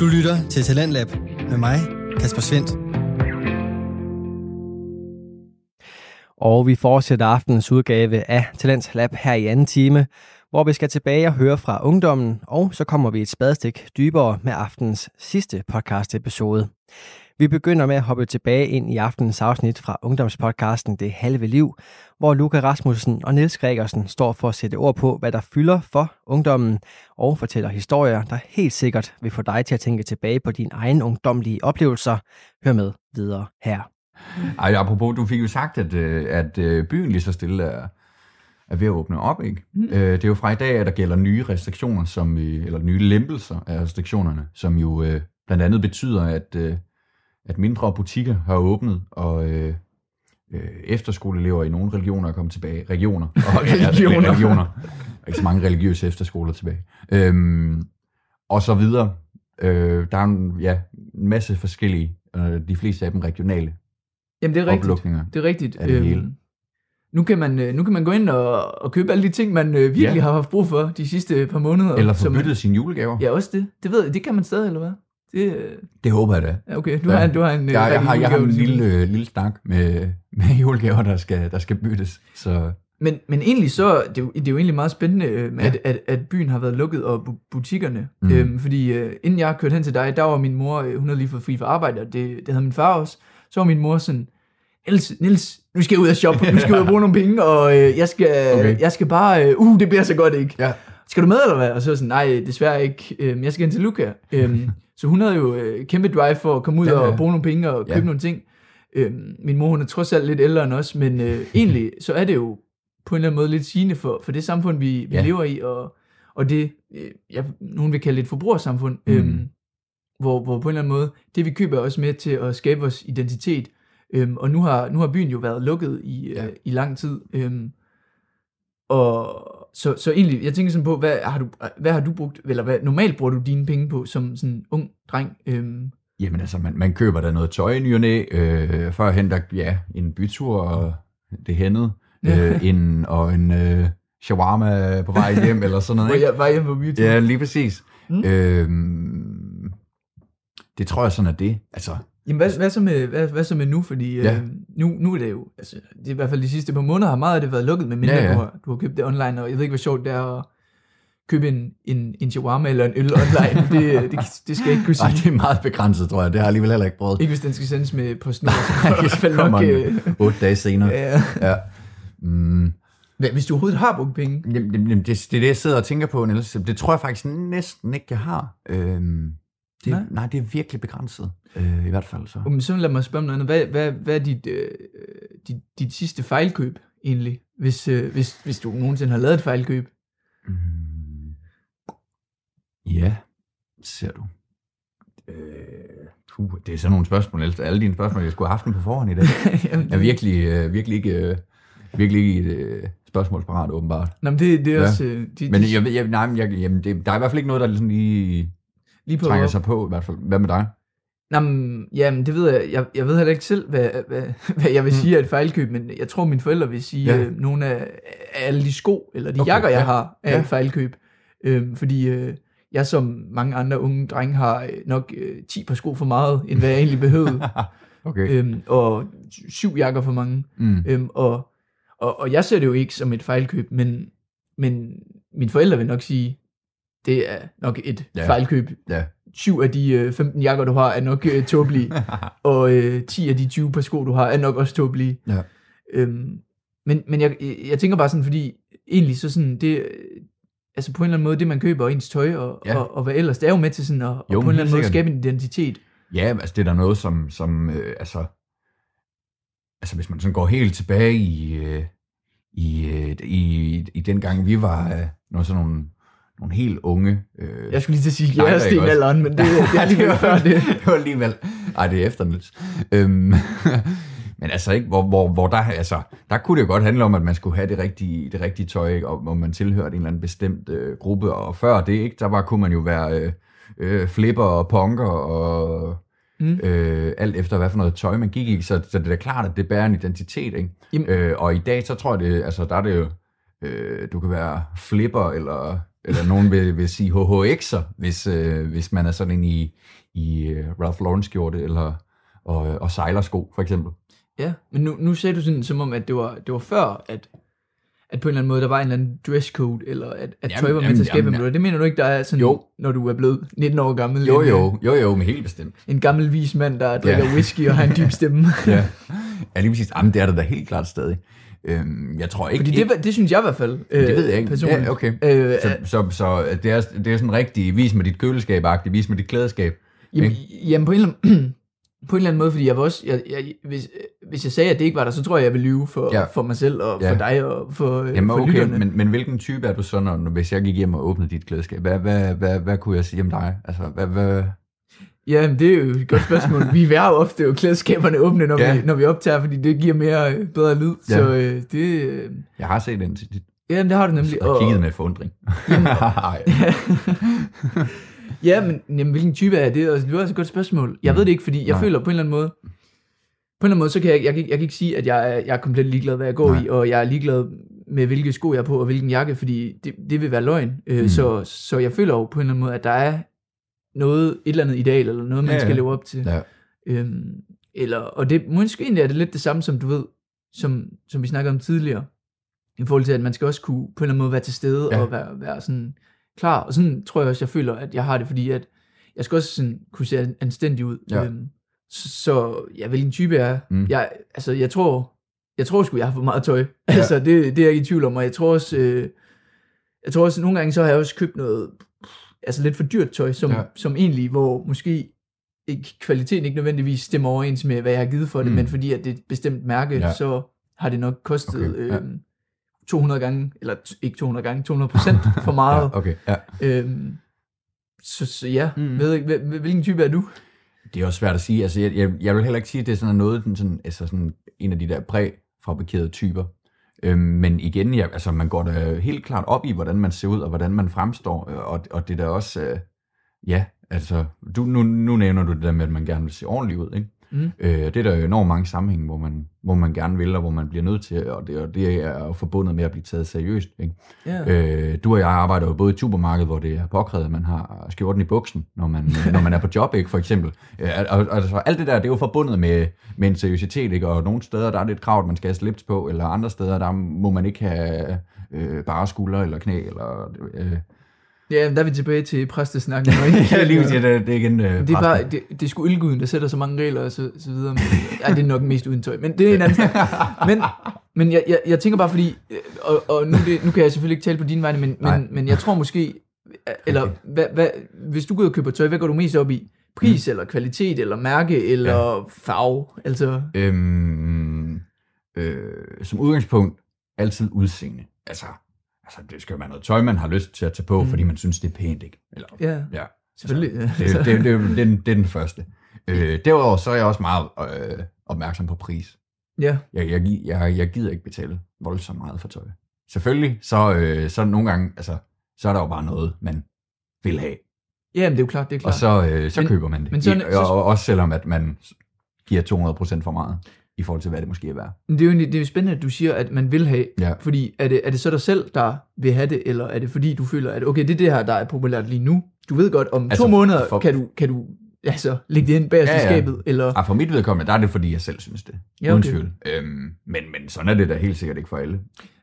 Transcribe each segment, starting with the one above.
Du lytter til Talentlab med mig, Kasper Svendt. Og vi fortsætter aftenens udgave af Talents Lab her i anden time, hvor vi skal tilbage og høre fra ungdommen, og så kommer vi et spadestik dybere med aftenens sidste podcast episode. Vi begynder med at hoppe tilbage ind i aftenens afsnit fra ungdomspodcasten Det Halve Liv, hvor Luca Rasmussen og Niels Gregersen står for at sætte ord på, hvad der fylder for ungdommen, og fortæller historier, der helt sikkert vil få dig til at tænke tilbage på dine egne ungdomlige oplevelser. Hør med videre her. Ej, apropos, du fik jo sagt, at, øh, at øh, byen lige så stille er, er ved at åbne op, ikke? Mm. Øh, det er jo fra i dag, at der gælder nye restriktioner, som, eller nye lempelser af restriktionerne, som jo øh, blandt andet betyder, at, øh, at mindre butikker har åbnet, og øh, øh, efterskoleelever i nogle religioner er kommet tilbage. Regioner. Og, religioner. Ja, religioner. Ikke så mange religiøse efterskoler tilbage. Øhm, og så videre. Øh, der er en, ja, en masse forskellige, øh, de fleste af dem regionale Jamen det er rigtigt. Det er rigtigt. af det hele. nu, kan man, øh, nu kan man gå ind og, og købe alle de ting, man øh, virkelig Ja. har haft brug for de sidste par måneder. Eller få byttet sine julegaver. Ja, også det. Det ved. Det kan man stadig, eller hvad? Det, øh, Det håber jeg da. okay, du Ja. har, du har en... øh, Jeg, jeg, har, jeg har en du siger. lille, lille snak med, med julegaver, der skal, der skal byttes. Så Men, men egentlig så, det er, jo, det er jo egentlig meget spændende, øh, Ja. at, at, at byen har været lukket, og bu- butikkerne. Mm. Øhm, fordi øh, inden jeg kørte hen til dig, der var min mor, øh, hun havde lige fået fri for arbejde, og det, det havde min far også. Så var min mor sådan, Niels, Niels nu skal jeg ud og shoppe, nu skal jeg ud og bruge nogle penge, og øh, jeg, skal, okay. jeg skal bare, øh, uh, det bliver så godt, ikke? ja. Skal du med, eller hvad? Og så var sådan, nej, desværre ikke, øhm, jeg skal hen til Luca. Øhm, så hun havde jo øh, kæmpe drive for at komme ud Ja, og bruge nogle penge og købe Ja. nogle ting. Øhm, min mor, hun er trods alt lidt ældre end os, men øh, egentlig så er det jo på en eller anden måde lidt sigende for, for det samfund, vi, vi Ja. lever i, og, og det, øh, jeg, nogen vil kalde et forbrugersamfund, Mm. øhm, hvor, hvor på en eller anden måde, det vi køber er også med til at skabe vores identitet. Øhm, og nu har, nu har byen jo været lukket i, Ja. øh, i lang tid. Øhm, og så, så egentlig, jeg tænker sådan på, hvad har du, hvad har du brugt, eller hvad, normalt bruger du dine penge på som sådan en ung dreng? Øhm, Jamen altså, man, man køber der noget tøj i ny og næ, øh, førhen der, ja, en bytur, og det hændede, øh, en, og en øh, shawarma på vej hjem, eller sådan noget, ikke? jeg var hjemme på bytur. Ja, lige præcis. Mm. Øhm, det tror jeg sådan er det. Altså, Jamen, hvad, hvad, så med, hvad, hvad så med nu? Fordi Ja. øh, nu, nu er det jo, altså, det er i hvert fald de sidste par måneder har meget af det været lukket, med mindre Ja, ja. Du, har, du har købt det online, og jeg ved ikke, hvor sjovt det er at købe en, en, en shawarma eller en øl online. det, det, det skal jeg ikke kunne sige. nej, det er meget begrænset, tror jeg. Det har jeg alligevel heller ikke prøvet. Ikke hvis den skal sendes med på snor, det kommer nok... Øh, otte dage senere. ja. Ja. Mm, Hvis du overhovedet har brugt penge. jamen, jamen, det, det er det, jeg sidder og tænker på, Niels. Det tror jeg faktisk næsten ikke, jeg har. Øhm, det, nej. Nej. nej, det er virkelig begrænset. Øh, I hvert fald så. Men så lad mig spørge om noget andet. Hvad, hvad, hvad er dit, øh, dit, dit sidste fejlkøb egentlig? Hvis, øh, hvis, hvis du nogensinde har lavet et fejlkøb. Mm. Ja, ser du. Øh, puh, det er sådan nogle spørgsmål. Alle dine spørgsmål, jeg skulle have haft dem på forhånd i dag. Jamen, er virkelig, øh, virkelig ikke, øh, virkelig ikke et øh, spørgsmålsparat, åbenbart. Nå, men det, det er Ja. også... Øh, de, Men jeg, jeg, nej, men jeg, jamen, det, der er i hvert fald ikke noget, der ligesom lige lige på trænger sig på, i hvert fald. Hvad med dig? Nå, men, jamen, det ved jeg. jeg. Jeg ved heller ikke selv, hvad, hvad, hvad jeg vil sige er et fejlkøb, men jeg tror, mine forældre vil sige. Ja. øh, nogle af, af alle de sko, eller de Okay, jakker, jeg ja. har, er Ja. et fejlkøb. Øhm, fordi øh, jeg som mange andre unge drenge har øh, nok øh, 10 par sko for meget, end hvad jeg egentlig behøvede. Okay. øhm, og syv jakker for mange. Mm. Øhm, og, og, og jeg ser det jo ikke som et fejlkøb, men, men mine forældre vil nok sige, det er nok et Ja. fejlkøb. Ja. Syv af de øh, 15 jakker, du har, er nok øh, tåbelige, og øh, 10 af de 20 par sko, du har, er nok også tåbelige. Ja. Øhm, men men jeg, jeg tænker bare sådan, fordi egentlig så sådan, det, altså på en eller anden måde, det man køber, ens tøj og, Ja. og, og hvad ellers, det er jo med til sådan at, Jo, og på en eller anden måde skabe en identitet. Ja, altså det er der noget, som, som øh, altså, altså hvis man sådan går helt tilbage i, øh, i, øh, i, i den gang, vi var øh, nogle sådan nogle, nogle helt unge. Øh, Jeg skulle lige til at sige, ja, det er stenalderen, men det, det er alligevel før det. det var alligevel. Ej, det er efter, Niels. Øhm, men altså ikke, hvor, hvor, hvor der, altså, der kunne det jo godt handle om, at man skulle have det rigtige, det rigtige tøj, ikke? og hvor man tilhørte en eller anden bestemt øh, gruppe, og før det, ikke, der var, kunne man jo være øh, øh, flipper og punker og Mm. øh, alt efter, hvad for noget tøj man gik i, så, så det er da klart, at det bærer en identitet, ikke? Jamen- Øh, og i dag, så tror jeg, det, altså, der er det jo, øh, du kan være flipper, eller eller nogen vil, vil sige HHX'er, hvis, øh, hvis man er sådan en i, i øh, Ralph Lauren skjorte, eller og, og sejlersko, for eksempel. Ja, men nu, nu sagde du sådan, som om, at det var, det var før, at, at på en eller anden måde, der var en eller anden dresscode, eller at, at tøj var med jamen, til at skabe jamen, jamen, Det mener du ikke, der er sådan, Jo. når du er blevet 19 år gammel? Jo, jo, jo, jo, men helt bestemt. En gammel vis mand, der drikker Ja. whisky og har en dyb stemme. Ja, ja lige præcis. Jamen, det er der da helt klart stadig. Øhm, jeg tror ikke... Fordi det, det synes jeg i hvert fald. Øh, det ved jeg ikke. Personligt. Ja, okay. Øh, Så, så, så det, er, det er sådan rigtig, vis mig dit køleskab-agtigt, vis mig dit klædeskab. Jamen, jamen på, en eller anden, på en eller anden måde, fordi jeg var også, jeg, jeg, hvis, hvis jeg sagde, at det ikke var der, så tror jeg, jeg ville lyve for, Ja. for mig selv og Ja. for dig og for, Jamen for okay, lytterne. men, men hvilken type er du så, når, hvis jeg gik hjem og åbnede dit klædeskab? Hvad, hvad, hvad, hvad kunne jeg sige om dig? Altså, hvad, hvad, Ja, men det er jo et godt spørgsmål. vi er jo ofte jo klædeskaberne åbne, når, Ja. vi, når vi optager, fordi det giver mere øh, bedre lyd. Ja. Så øh, det... Øh, jeg har set den til dit ja, det har du nemlig. og kigget med forundring. Ja, men jamen, hvilken type er det? Det var også et godt spørgsmål. Jeg ved det ikke, fordi jeg Mm. Nej. føler på en eller anden måde, på en eller anden måde, så kan jeg, jeg, kan, jeg kan ikke sige, at jeg er, jeg er komplet ligeglad, hvad jeg går Nej. i, og jeg er ligeglad med, hvilke sko jeg er på, og hvilken jakke, fordi det, det vil være løgn. Øh, Mm. så, så jeg føler jo på en eller anden måde, at der er noget, et eller andet ideal, eller noget, man Ja, ja, skal leve op til. Ja. Øhm, eller, og det, måske egentlig er det lidt det samme, som du ved, som, som vi snakkede om tidligere, i forhold til, at man skal også kunne på en eller anden måde være til stede, Ja. og være, være sådan klar, og sådan tror jeg også, jeg føler, at jeg har det, fordi at jeg skal også sådan kunne se anstændig ud. Ja. Øhm, så, så ja, hvilken type jeg er. Mm. Jeg, altså, jeg tror, jeg tror sgu, jeg har for meget tøj. Ja. Altså, det, det er jeg ikke i tvivl om, og jeg tror også, øh, jeg tror også, nogle gange så har jeg også købt noget, altså lidt for dyrt tøj, som, Ja. som egentlig, hvor måske ikke, kvaliteten ikke nødvendigvis stemmer overens med, hvad jeg har givet for det, Mm. men fordi at det er et bestemt mærke, Ja. så har det nok kostet Okay, ja. øhm, 200 gange, eller ikke 200 gange, 200 procent for meget. Ja, okay, ja. øhm, så, så ja, Mm. ved, hvilken type er du? Det er også svært at sige. Altså, jeg, jeg, jeg vil heller ikke sige, at det er sådan noget, den sådan, altså sådan en af de der præfabrikerede typer. Øhm, men igen, ja, altså, man går da helt klart op i, hvordan man ser ud, og hvordan man fremstår, øh, og, og det er da også, øh, ja, altså, du, nu, nu nævner du det der med, at man gerne vil se ordentligt ud, ikke? Mm. Øh, det er der jo enormt mange sammenhænge, hvor man, hvor man gerne vil, og hvor man bliver nødt til, og det, og det er jo forbundet med at blive taget seriøst. Ikke? Ja. Øh, du og jeg arbejder jo både i et supermarked, hvor det er påkrævet, at man har skjorten i buksen, når man, når man er på job, ikke, for eksempel. Øh, altså, alt det der, det er jo forbundet med, med en seriøsitet, ikke? og nogle steder, der er det et krav, at man skal have slips på, eller andre steder, der må man ikke have øh, bare skuldre eller knæ, eller... Øh, Ja, der er vi tilbage til præstesnakken. ja, lige det, det, det er igen øh, Det er, bare, det, det er sgu ildguden, der sætter så mange regler og så, så videre. Men, ja, det er nok mest uden tøj, men det er en anden snak. Men, men jeg, jeg, jeg tænker bare fordi, øh, og, og nu, det, nu kan jeg selvfølgelig ikke tale på din vegne, men, Nej. men, men jeg tror måske, eller Okay. hvad, hvad, hvis du går ud og køber tøj, hvad går du mest op i? Pris, mm. eller kvalitet, eller mærke, eller ja. farve? Altså, Øhm, øh, som udgangspunkt altid udseende. Altså, altså, det skal jo være noget tøj, man har lyst til at tage på, mm. fordi man synes, det er pænt, ikke? Eller, ja, ja. selvfølgelig. Ja. Det, det, det, det, det, er den- det er den første. Øh, derudover så er jeg også meget øh, opmærksom på pris. ja. Jeg, jeg, jeg, jeg gider ikke betale voldsomt meget for tøj. Selvfølgelig, så, øh, så nogle gange, altså, så er der jo bare noget, man vil have. ja, men det er jo klart, det er Og klart. så, øh, så Men- køber man det. men så- I, og, og også selvom, at man giver 200% for meget, i forhold til, hvad det måske er værd. Men det er jo, egentlig- det er jo spændende, at du siger, at man vil have, Ja. fordi er det, er det så dig selv, der vil have det, eller er det fordi, du føler, at okay, det er det her, der er populært lige nu. Du ved godt, om Altså, to måneder for- kan du, kan du altså, lægge det ind bag Ja, ja, ja. skabet, eller... Ah, for mit vedkommende, der er det, fordi jeg selv synes det. Ja, Uden okay. tvivl. Øhm, men, men sådan er det da helt sikkert ikke for alle.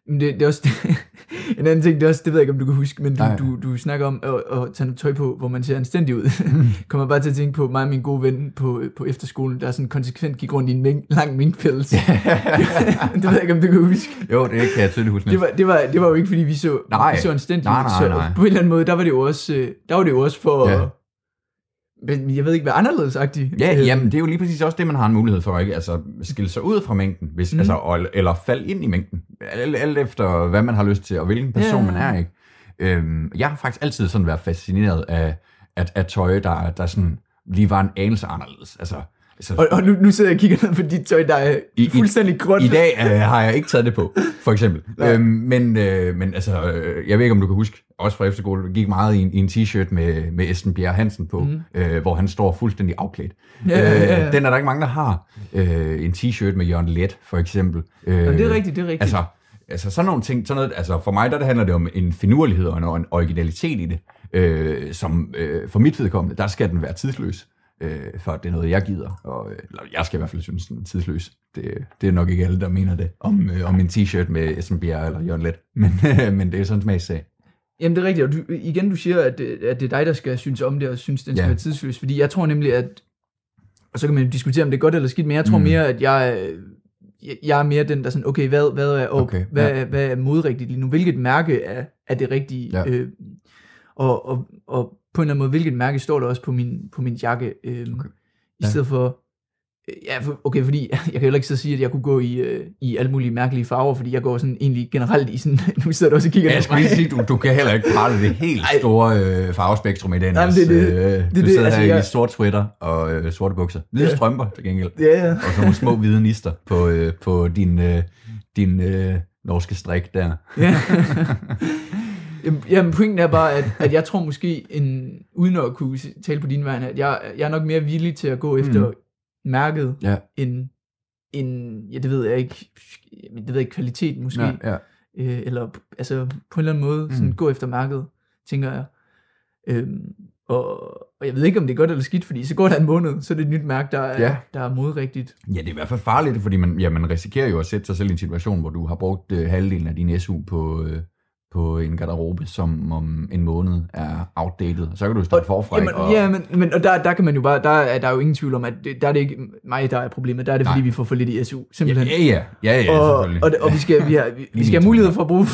Men det, det er også en anden ting, det er også, det ved jeg ikke, om du kan huske, men du, Nej. du, du snakker om at, at tage noget tøj på, hvor man ser anstændig ud. Kommer bare til at tænke på mig og min gode ven på, på efterskolen, der sådan konsekvent gik rundt i en mink, lang minkpels. det ved jeg ikke, om du kan huske. Jo, det kan jeg tydeligt huske. Det var, det, var, det var jo ikke, fordi vi så, Nej. vi så anstændigt Nej, ud. nej, så nej. på en eller anden måde, der var det jo også, øh, der var det jo også for... Ja. Men jeg ved ikke, hvad anderledes agtigt. Ja, Øh, jamen, det er jo lige præcis også det, man har en mulighed for, ikke? Altså, skille sig ud fra mængden, hvis, mm. altså, eller falde ind i mængden. Alt, alt efter, hvad man har lyst til, og hvilken person Ja. man er, ikke? Øhm, jeg har faktisk altid sådan været fascineret af, af, af tøj, der, der sådan lige var en anelse anderledes. Altså, altså Og, og nu, nu sidder jeg og kigger ned på dit tøj, der er I- I, i- fuldstændig gråt. I dag øh, har jeg ikke taget det på, for eksempel. Øhm, men, øh, men altså, øh, jeg ved ikke, om du kan huske, også fra efterskole, gik meget i en, i en t-shirt med, med Esben Bjerre Hansen på, mm. øh, hvor han står fuldstændig afklædt. Ja, ja, ja, ja. Øh, den er der ikke mange, der har. Øh, en t-shirt med Jørgen Let, for eksempel. Øh, Jamen, det er rigtigt, det er rigtigt. Altså, altså sådan nogle ting, sådan noget, altså for mig der, der handler det om en finurlighed og en, og en originalitet i det, øh, som øh, for mit vedkommende, der skal den være tidsløs, øh, for det er noget, jeg gider, og øh, eller jeg skal i hvert fald synes, den er tidsløs. Det, det er nok ikke alle, der mener det om, øh, om en t-shirt med SMBR eller Jørgen Let, men, øh, men det er sådan en smagssag. Jamen det er rigtigt, og du, igen du siger, at det, at det er dig, der skal synes om det, og synes, den skal Ja. være tidsløs, fordi jeg tror nemlig, at, og så kan man diskutere, om det er godt eller skidt, men jeg tror Mm. mere, at jeg, jeg, jeg er mere den, der sådan, okay, hvad, hvad er op, Okay, hvad, ja. hvad er modrigtigt lige nu, hvilket mærke er, er det rigtige, Ja. øh, og, og, og på en eller anden måde, hvilket mærke står der også på min, på min jakke, øh, Okay. i Ja. stedet for, Ja, for- okay, fordi jeg kan heller ikke så sige, at jeg kunne gå i, øh, i alle mulige mærkelige farver, fordi jeg går sådan egentlig generelt i sådan, nu sidder du også og kigger Ja, jeg skulle lige sige, du, du kan heller ikke prale det helt Ej. store øh, farvespektrum i den. Nej, men det det. Øh, Det du det, sidder altså, her jeg- i sort sweater og øh, sorte bukser. Hvide Ja. strømper til gengæld. Ja, ja. Og så nogle små hvide nister på, øh, på din, øh, din øh, norske strik der. Ja. Jamen, Jamen, pointen er bare, at, at jeg tror måske, en, uden at kunne tale på din vegne, at jeg, jeg er nok mere villig til at gå efter mm. Mærket, Ja. end, end, ja, det ved jeg ikke, det ved jeg ikke, kvalitet måske, Ja, ja. øh, eller altså på en eller anden måde, sådan Mm. gå efter mærket, tænker jeg. Øhm, og, og jeg ved ikke, om det er godt eller skidt, fordi så går der en måned, så er det et nyt mærke, der er, Ja. der er modrigtigt. Ja, det er i hvert fald farligt, fordi man, ja, man risikerer jo at sætte sig selv i en situation, hvor du har brugt øh, halvdelen af din SU på, øh, på en garderobe, som om en måned er outdated. Så kan du starte forfra. Jamen, og, ja, men, men og der, der kan man jo bare, der er der er jo ingen tvivl om, at det, der er det ikke mig, der er problemet, der er det, fordi Nej. vi får for lidt i SU, simpelthen. ja, ja, ja, ja og, selvfølgelig. og, det- og vi skal, vi har, vi, vi skal have mulighed for at bruge,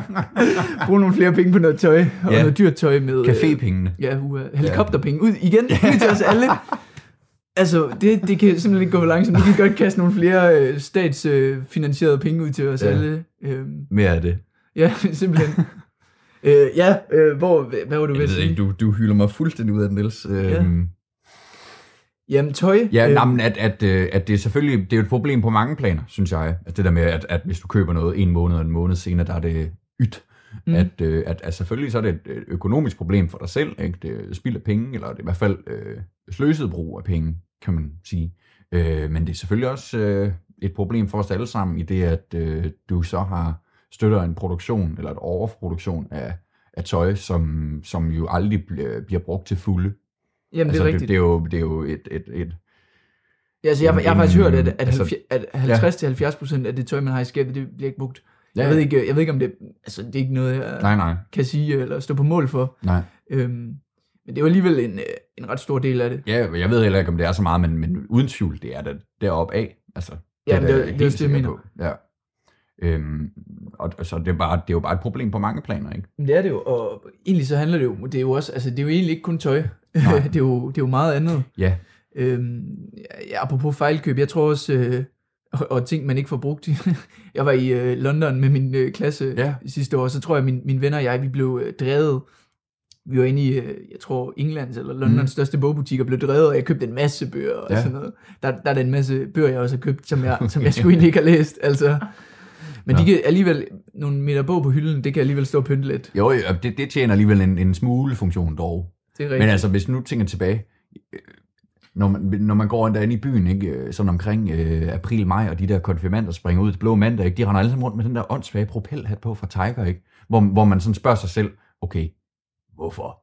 bruge nogle flere penge på noget tøj, og Ja. noget dyrt tøj med... øh, Cafépengene. Ja, uh, helikopterpenge. Ud igen, ud til os alle. Altså, det, det kan simpelthen ikke gå for langsomt. Vi kan godt kaste nogle flere øh, statsfinansierede penge ud til os Ja. alle. Øhm, Mere af det. Ja, simpelthen. øh, ja, øh, hvor, hvad, var du ved at sige? ikke, du, du hylder mig fuldstændig ud af den, Niels. Øhm, Jamen, tøj. Ja, øh, nej, men at, at, øh, at det er selvfølgelig det er et problem på mange planer, synes jeg. At det der med, at, at hvis du køber noget en måned og en måned senere, der er det ydt. Mm. At, øh, at, at selvfølgelig så er det et et økonomisk problem for dig selv. Ikke? Det er spild af penge, eller det er i hvert fald øh, sløset brug af penge, kan man sige. Øh, men det er selvfølgelig også øh, et problem for os alle sammen, i det at øh, du så har støtter en produktion, eller et overproduktion af, af tøj, som, som jo aldrig bliver, brugt til fulde. Jamen, altså, det er det, rigtigt. det, er jo, det er jo et, et, et Ja, altså, jeg, jeg har faktisk hørt, at, at, altså- altså, at 50-70 procent af det tøj, man har i skabet, det bliver ikke brugt. Ja, Jeg, ved ikke, jeg ved ikke, om det, altså, det er ikke noget, jeg Nej, nej, kan sige eller stå på mål for. nej. Øhm, men det er jo alligevel en, øh, en ret stor del af det. Ja, jeg ved heller ikke, om det er så meget, men, men uden tvivl, det er det deroppe af. Altså, Ja, men er det- det er også det, jeg sikker mener. på. Ja. Øhm, og, og så det er, bare, det er jo bare et problem på mange planer, ikke? Det er det jo, og egentlig så handler det jo, det er jo også, altså det er jo egentlig ikke kun tøj. Det, er jo, det er jo meget andet. Ja, Øhm, ja, apropos fejlkøb, jeg tror også, øh, og, og ting man ikke får brugt. jeg var i øh, London med min øh, klasse Ja. sidste år, så tror jeg, min, mine venner og jeg, vi blev øh, drevet. Vi var inde i, øh, jeg tror, Englands eller Londons Mm. største bogbutik og blev drevet, og jeg købte en masse bøger og Ja. sådan noget. Der, der er der en masse bøger, jeg også har købt, som jeg, som jeg sgu egentlig ikke har læst. Altså. Men Nå. de kan alligevel, nogle meter bog på hylden, det kan alligevel stå og pynte lidt. jo, det, det tjener alligevel en, en smule funktion dog. Det er rigtigt. Men altså, hvis nu tænker tilbage, øh, når man, når man går derinde i byen, ikke, øh, sådan omkring øh, april, maj, og de der konfirmander springer ud til blå mandag, ikke, de render alle sammen rundt med den der åndssvage propelhat på fra Tiger, ikke? Hvor, hvor man sådan spørger sig selv, okay, hvorfor?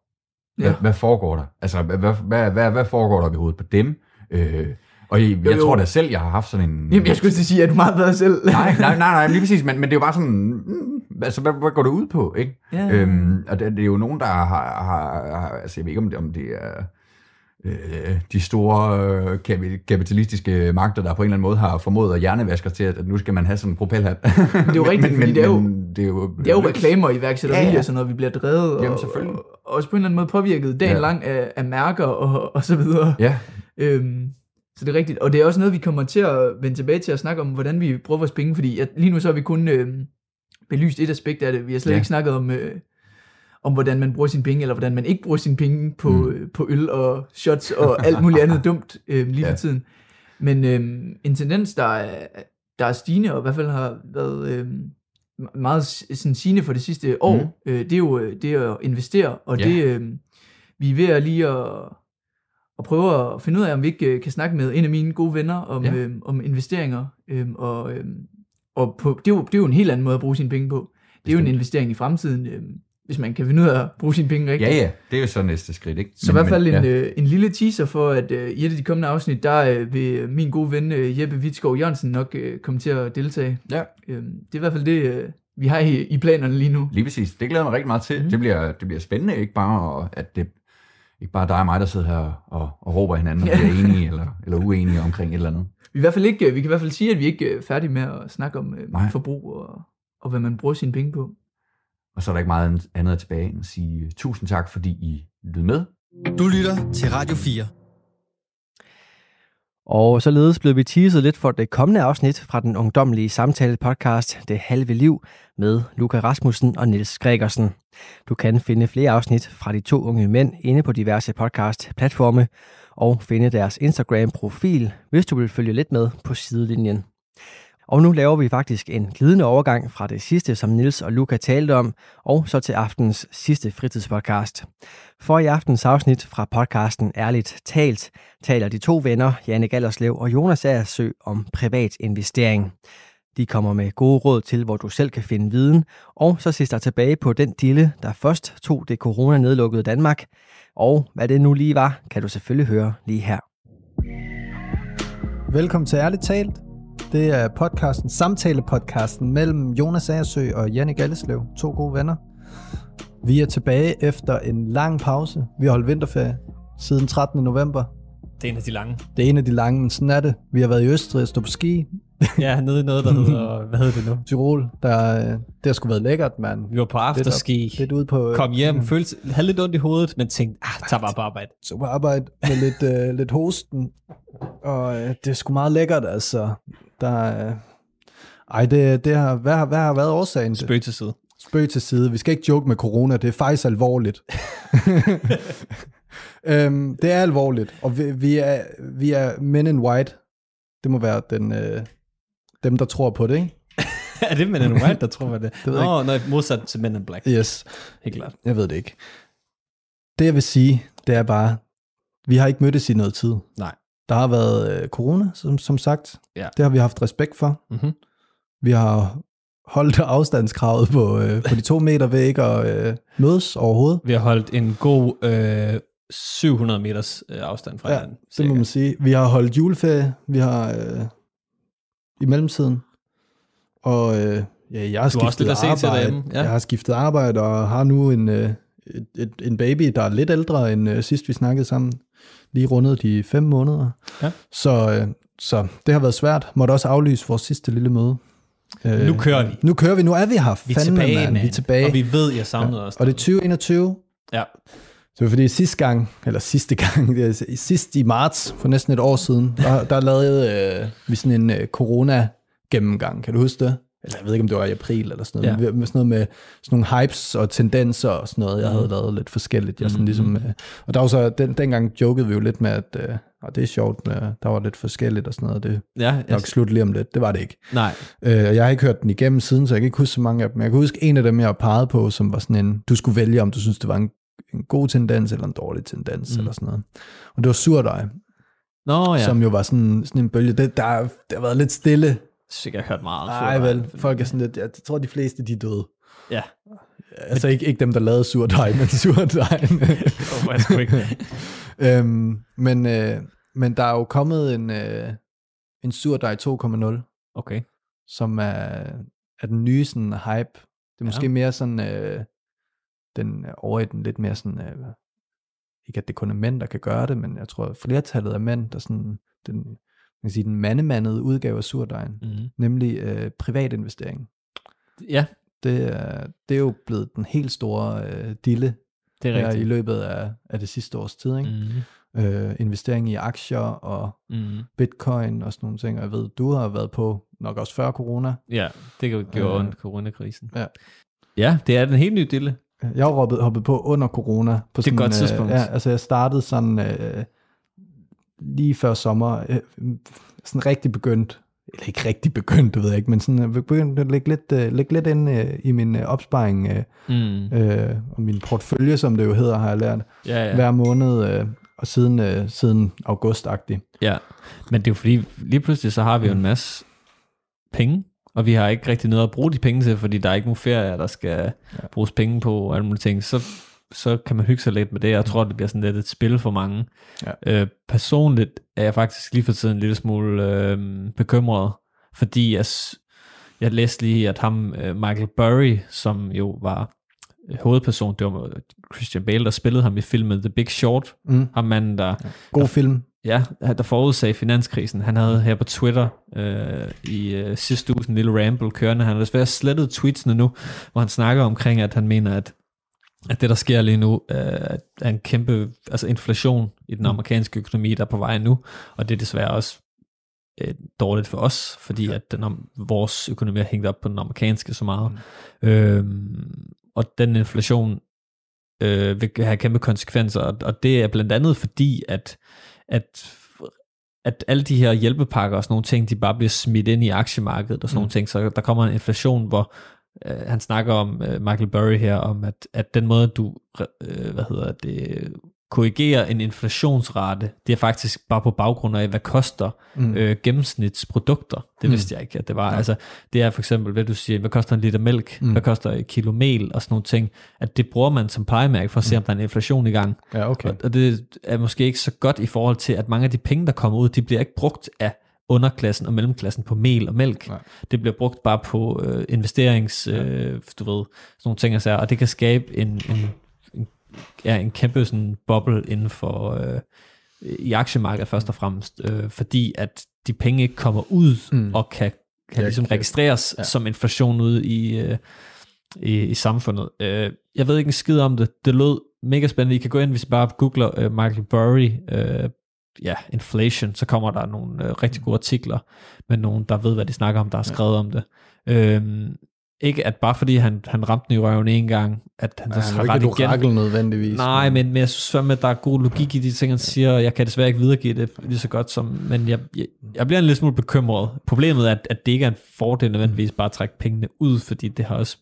Hvad, Ja. hvad foregår der? Altså, hvad, hvad, hvad, hvad, hvad foregår der i hovedet på dem? Øh, og jeg, jeg Jo, jo. tror da selv, jeg har haft sådan en... Jamen, jeg skulle til at sige, at du meget bedre selv. nej, nej, nej, nej, lige præcis, men, men det er jo bare sådan, mm, altså, hvad, hvad går det ud på, ikke? Ja. Øhm, og det, det er jo nogen, der har, har, har altså jeg ved ikke, om det, om det er øh, de store øh, kapi- kapitalistiske magter, der på en eller anden måde har formået at hjernevaske til, at, nu skal man have sådan en propelhat. Det er jo rigtigt, fordi det er jo- det er jo, Det er jo reklamer og iværksætteri Ja, ja, og sådan noget, vi bliver drevet. Jamen, og, selvfølgelig. Og, og også på en eller anden måde påvirket dagen ja. lang af, af mærker og, og så videre. Ja, Øhm, så det er rigtigt. Og det er også noget, vi kommer til at vende tilbage til at snakke om, hvordan vi bruger vores penge, fordi at lige nu så har vi kun øhm, belyst et aspekt af det. Vi har slet Ja. ikke snakket om, øh, om, hvordan man bruger sine penge, eller hvordan man ikke bruger sine penge på, Mm. øh, på øl og shots og alt muligt andet dumt øh, lige Ja. for tiden. Men øh, en tendens, der er, der er stigende, og i hvert fald har været øh, meget sådan sigende for det sidste år, Mm. mm. øh, det er jo øh, det er at investere, og Ja. det øh, vi er ved at lige at, at prøve at finde ud af, om vi ikke øh, kan snakke med en af mine gode venner om, Ja. ja. øh, om investeringer, øh, og, øh, og på, det, er jo, det er jo en helt anden måde at bruge sine penge på. Det er jo en Bestemt. investering i fremtiden, øh, hvis man kan finde ud af at bruge sine penge rigtigt. Ja, ja, det er jo så næste skridt, ikke? Så i hvert fald en, ja. øh, en lille teaser for, at øh, i et af de kommende afsnit, der øh, vil min gode ven øh, Jeppe Vitskov Jørgensen nok øh, komme til at deltage. Ja. Øh, det er i hvert fald det, øh, vi har i, i planerne lige nu. Lige præcis. Det glæder jeg mig rigtig meget til. Mm. Det, bliver, det bliver spændende, ikke bare og at det ikke bare dig og mig, der sidder her og, og råber hinanden, og bliver enige eller, eller uenige omkring et eller andet. Vi, er i hvert fald ikke, øh, vi kan i hvert fald sige, at vi ikke er færdige med at snakke om øh, Nej. forbrug og, og hvad man bruger sine penge på. Og så er der ikke meget andet tilbage end at sige øh, tusind tak, fordi I lyttede med. Du lytter til Radio 4. Og således blev vi teaset lidt for det kommende afsnit fra den ungdomlige samtale-podcast Det Halve Liv med Luca Rasmussen og Niels Gregersen. Du kan finde flere afsnit fra de to unge mænd inde på diverse podcast-platforme og finde deres Instagram-profil, hvis du vil følge lidt med på sidelinjen. Og nu laver vi faktisk en glidende overgang fra det sidste, som Nils og Luca talte om, og så til aftens sidste fritidspodcast. For i aftens afsnit fra podcasten Ærligt Talt, taler de to venner, Janne Gallerslev og Jonas Aersø, om privat investering. De kommer med gode råd til, hvor du selv kan finde viden, og så ses der tilbage på den dille, der først tog det corona-nedlukkede Danmark. Og hvad det nu lige var, kan du selvfølgelig høre lige her. Velkommen til Ærligt Talt. Det er podcasten, samtale-podcasten mellem Jonas Agersø og Janne Galleslev, to gode venner. Vi er tilbage efter en lang pause. Vi har holdt vinterferie siden 13. november. Det er en af de lange. Det er en af de lange, men sådan er det. Vi har været i Østrig og stå på ski. Ja, nede i noget, der hedder, hvad hedder det nu? Tyrol, der, øh, det har sgu været lækkert, mand. Vi var på afterski, Lidt ude på... kom hjem, følte, havde lidt ondt i hovedet, men tænkte, ah, tag bare på arbejde. Så på arbejde med lidt, øh, lidt hosten. Og øh, det er sgu meget lækkert, altså. Der, øh, ej, det, det har, hvad, hvad har været årsagen? Spøg til side. Spøg til side. Vi skal ikke joke med corona, det er faktisk alvorligt. øhm, det er alvorligt, og vi, vi, er, vi er men in white. Det må være den, øh, dem, der tror på det, ikke? er det Men in White, der tror man det? Det Nå, nej, modsat til Men in Black. Yes, Helt klart. jeg ved det ikke. Det jeg vil sige, det er bare, vi har ikke mødtes i noget tid. Nej. Der har været øh, corona, som, som sagt. Ja. Det har vi haft respekt for. Mm-hmm. Vi har holdt afstandskravet på, øh, på de to meter ved ikke at øh, mødes overhovedet. Vi har holdt en god øh, 700 meters øh, afstand fra Ja, hinanden. Det må man sige. Vi har holdt juleferie. Vi har øh, i mellemtiden. Og øh, ja, jeg har Du har også skiftet lidt til arbejde. derhjemme, ja. Jeg har skiftet arbejde og har nu en, øh, et, et, en baby, der er lidt ældre end øh, sidst vi snakkede sammen. Lige rundet de fem måneder. Ja. Så, øh, så det har været svært. Måtte også aflyse vores sidste lille møde. Øh, Nu kører vi. Nu kører vi. Nu er vi her. Vi er Fandme, tilbage, mand. man. Vi er tilbage. Og vi ved, jeg savnede os. Og det er 2021. Ja. Det var fordi sidste gang, eller sidste gang, det er, sidst i marts, for næsten et år siden, der, der lavede øh, vi sådan en øh, corona-gennemgang. Kan du huske det? Eller jeg ved ikke, om det var i april eller sådan noget. Ja. Med sådan noget med sådan nogle hypes og tendenser og sådan noget. Jeg havde Mhm. lavet lidt forskelligt. Jeg sådan Mhm. ligesom, øh, og der var så, den, dengang jokede vi jo lidt med, at øh, og det er sjovt, med, der var lidt forskelligt og sådan noget. Det Ja, nok jeg, slut lige om lidt. Det var det ikke. nej. Øh, og jeg har ikke hørt den igennem siden, så jeg kan ikke huske så mange af dem. Jeg kan huske en af dem, jeg har peget på, som var sådan en, du skulle vælge, om du synes, det var en, en god tendens eller en dårlig tendens, Mm. mm. eller sådan noget. Og det var surdej, Nå ja. som jo var sådan, sådan en bølge. Det, der, det har været lidt stille. Sikkert hørt meget. Nej, vel. Folk er sådan lidt, jeg tror, de fleste, de er døde. Ja. Altså ikke, ikke dem, der lavede surdej, men surdejen. Oh, ikke. øhm, men, øh, men der er jo kommet en, øh, en surdej 2.0, Okay. som er, er den nye sådan, hype. Det er måske Ja. mere sådan, øh, den er over i den lidt mere sådan, øh, ikke at det kun er mænd, der kan gøre det, men jeg tror, at flertallet af mænd, der sådan, den, man kan sige, den mandemandede udgave af surdejen, Mm-hmm. nemlig øh, privat investering. Ja, Det er, det er jo blevet den helt store øh, dille det er her i løbet af, af det sidste års tid. Ikke? Mm-hmm. Øh, investering i aktier og Mm-hmm. bitcoin og sådan nogle ting. Og jeg ved, du har været på nok også før corona. Ja, det gjorde Øh, ondt, coronakrisen. ja. Ja, det er den helt nye dille. Jeg har hoppet, hoppet på under corona. På Det er et godt tidspunkt. Øh, ja, altså jeg startede sådan øh, lige før sommer, øh, sådan rigtig begyndt, eller ikke rigtig begyndt, det ved jeg ikke, men sådan øh, begyndt at lægge lidt, øh, lægge lidt ind øh, i min øh, opsparing øh, Mm. øh, og min portfølje, som det jo hedder, har jeg lært, Ja, ja. hver måned, øh, og siden, øh, siden august-agtigt. ja. Men det er jo fordi, lige pludselig så har vi jo en masse penge og vi har ikke rigtig noget at bruge de penge til, fordi der er ikke nogen ferier, der skal ja. bruges penge på og alle mulige ting, så, så kan man hygge sig lidt med det. Jeg tror, det bliver sådan lidt et spil for mange. Ja. Øh, personligt er jeg faktisk lige for tiden en lille smule øh, bekymret, fordi jeg, jeg læste lige, at ham, øh, Michael Burry, som jo var øh, hovedperson, det var Christian Bale, der spillede ham i filmen The Big Short, Mm. ham manden, der God film. Ja, der forudsagde finanskrisen. Han havde her på Twitter øh, i øh, sidste uge en lille ramble kørende. Han har desværre slettet tweetsene nu, hvor han snakker omkring, at han mener, at, at det, der sker lige nu, øh, er en kæmpe altså inflation i den amerikanske økonomi, der er på vej nu. Og det er desværre også øh, dårligt for os, fordi at den, vores økonomi er hængt op på den amerikanske så meget. Mm. Øhm, og den inflation øh, vil have kæmpe konsekvenser, og, og det er blandt andet fordi, at, at at alle de her hjælpepakker og sådan nogle ting, de bare bliver smidt ind i aktiemarkedet og sådan mm. nogle ting, så der kommer en inflation, hvor øh, han snakker om, øh, Michael Burry her, om at, at den måde, du, øh, hvad hedder det, korrigerer en inflationsrate, det er faktisk bare på baggrund af, hvad koster mm. øh, gennemsnitsprodukter. Det Mm. vidste jeg ikke, at det var. Ja. Altså, det er for eksempel, hvad du siger, hvad koster en liter mælk, mm. hvad koster et kilo mel og sådan nogle ting, at det bruger man som pejemærke for at se, om der er en inflation i gang. Ja, okay. Og, og det er måske ikke så godt i forhold til, at mange af de penge, der kommer ud, de bliver ikke brugt af underklassen og mellemklassen på mel og mælk. Nej. Det bliver brugt bare på øh, investerings, øh, du ved, sådan nogle ting og sager, og det kan skabe en, en, en, ja, en kæmpe sådan boble inden for øh, i aktiemarkedet først og fremmest, øh, fordi at de penge ikke kommer ud mm. og kan, kan Ja, ligesom registreres ja. som inflation ude i, øh, i, i samfundet. Øh, jeg ved ikke en skid om det. Det lød mega spændende. I kan gå ind, hvis I bare googler øh, Michael Burry, øh, ja, inflation, så kommer der nogle øh, rigtig gode artikler med nogen, der ved, hvad de snakker om, der har skrevet ja. om det. Øhm, ikke at bare fordi han, han ramte den i røven en gang, at han Ja, så har ret ikke igen. nødvendigvis. Nej, men, men jeg synes fandme, at der er god logik i de ting, han siger, og jeg kan desværre ikke videregive det lige så godt som, men jeg, jeg, jeg bliver en lille smule bekymret. Problemet er, at, at det ikke er en fordel nødvendigvis bare at trække pengene ud, fordi det har også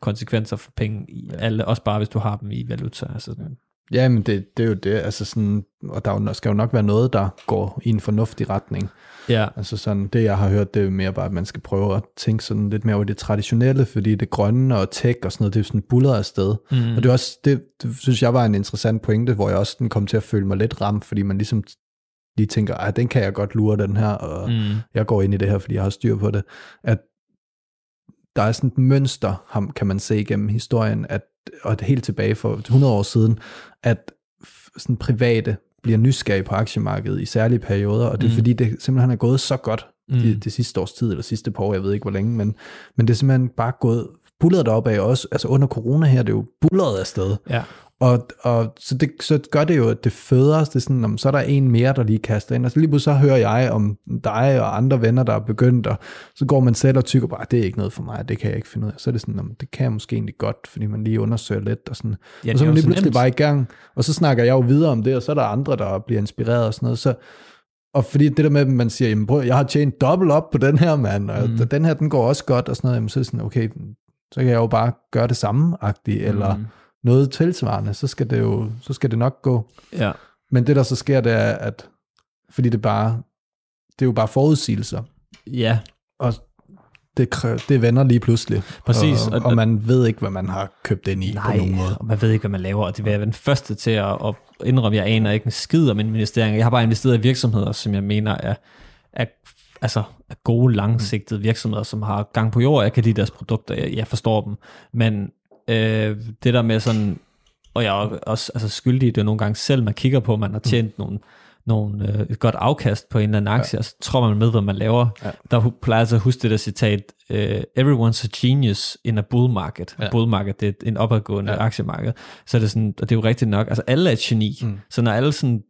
konsekvenser for penge i ja. alle, også bare hvis du har dem i valuta. Altså, ja. Ja, men det, det er jo det, altså sådan, og der er skal jo nok være noget, der går i en fornuftig retning. ja. Altså sådan, det jeg har hørt, det er mere bare, at man skal prøve at tænke sådan lidt mere over det traditionelle, fordi det grønne og tech og sådan noget, det er sådan bullet afsted. Mm. Og det er også, det, det, synes jeg var en interessant pointe, hvor jeg også sådan kom til at føle mig lidt ramt, fordi man ligesom lige tænker, at den kan jeg godt lure, den her, og mm. jeg går ind i det her, fordi jeg har styr på det. At der er sådan et mønster, kan man se gennem historien, at, og helt tilbage for 100 år siden, at sådan private bliver nysgerrige på aktiemarkedet i særlige perioder, og det er mm. fordi, det simpelthen er gået så godt mm. det, det sidste års tid, eller sidste par år, jeg ved ikke hvor længe, men, men det er simpelthen bare gået bullet op af også, altså under corona her, det er jo bullet afsted. Ja. Og, og så, det, så gør det jo, at det føder det er sådan, om, så er der en mere, der lige kaster ind, og så lige pludselig så hører jeg om dig og andre venner, der er begyndt, og så går man selv og tykker bare, det er ikke noget for mig, det kan jeg ikke finde ud af. Så er det sådan, om, det kan jeg måske egentlig godt, fordi man lige undersøger lidt, og sådan. Ja, og så er man lige pludselig nemt. bare i gang, og så snakker jeg jo videre om det, og så er der andre, der bliver inspireret og sådan noget, så og fordi det der med, at man siger, jamen prøv, jeg har tjent dobbelt op på den her, mand, og mm. den her, den går også godt, og sådan noget, jamen, så er det sådan, okay, så kan jeg jo bare gøre det samme-agtigt, eller noget tilsvarende, så skal det jo, så skal det nok gå. ja. Men det, der så sker, det er, at fordi det bare, det er jo bare forudsigelser, Ja, og det, det vender lige pludselig. Præcis, Og, og- og, man ved ikke, hvad man har købt ind i Nej, på nogen måde. og man ved ikke, hvad man laver, og det vil jeg være den første til at, at indrømme, jeg aner ikke en skid om investeringer. Jeg har bare investeret i virksomheder, som jeg mener er, er, altså, er gode, langsigtede virksomheder, som har gang på jord, jeg kan lide deres produkter, jeg, jeg forstår dem, men øh, det der med sådan, og jeg er også altså, skyldig det nogle gange selv, man kigger på, man har tjent nogle, nogle, øh, et godt afkast på en eller anden aktie, ja. og så tror man med, hvad man laver. Ja. Der plejer jeg altså at huske det der citat, uh, everyone's a genius in a bull market. Ja. Bull market, det er en opadgående ja. aktiemarked. Så er det sådan, og det er jo rigtigt nok, altså alle er et geni. Mm. Så når alle sådan,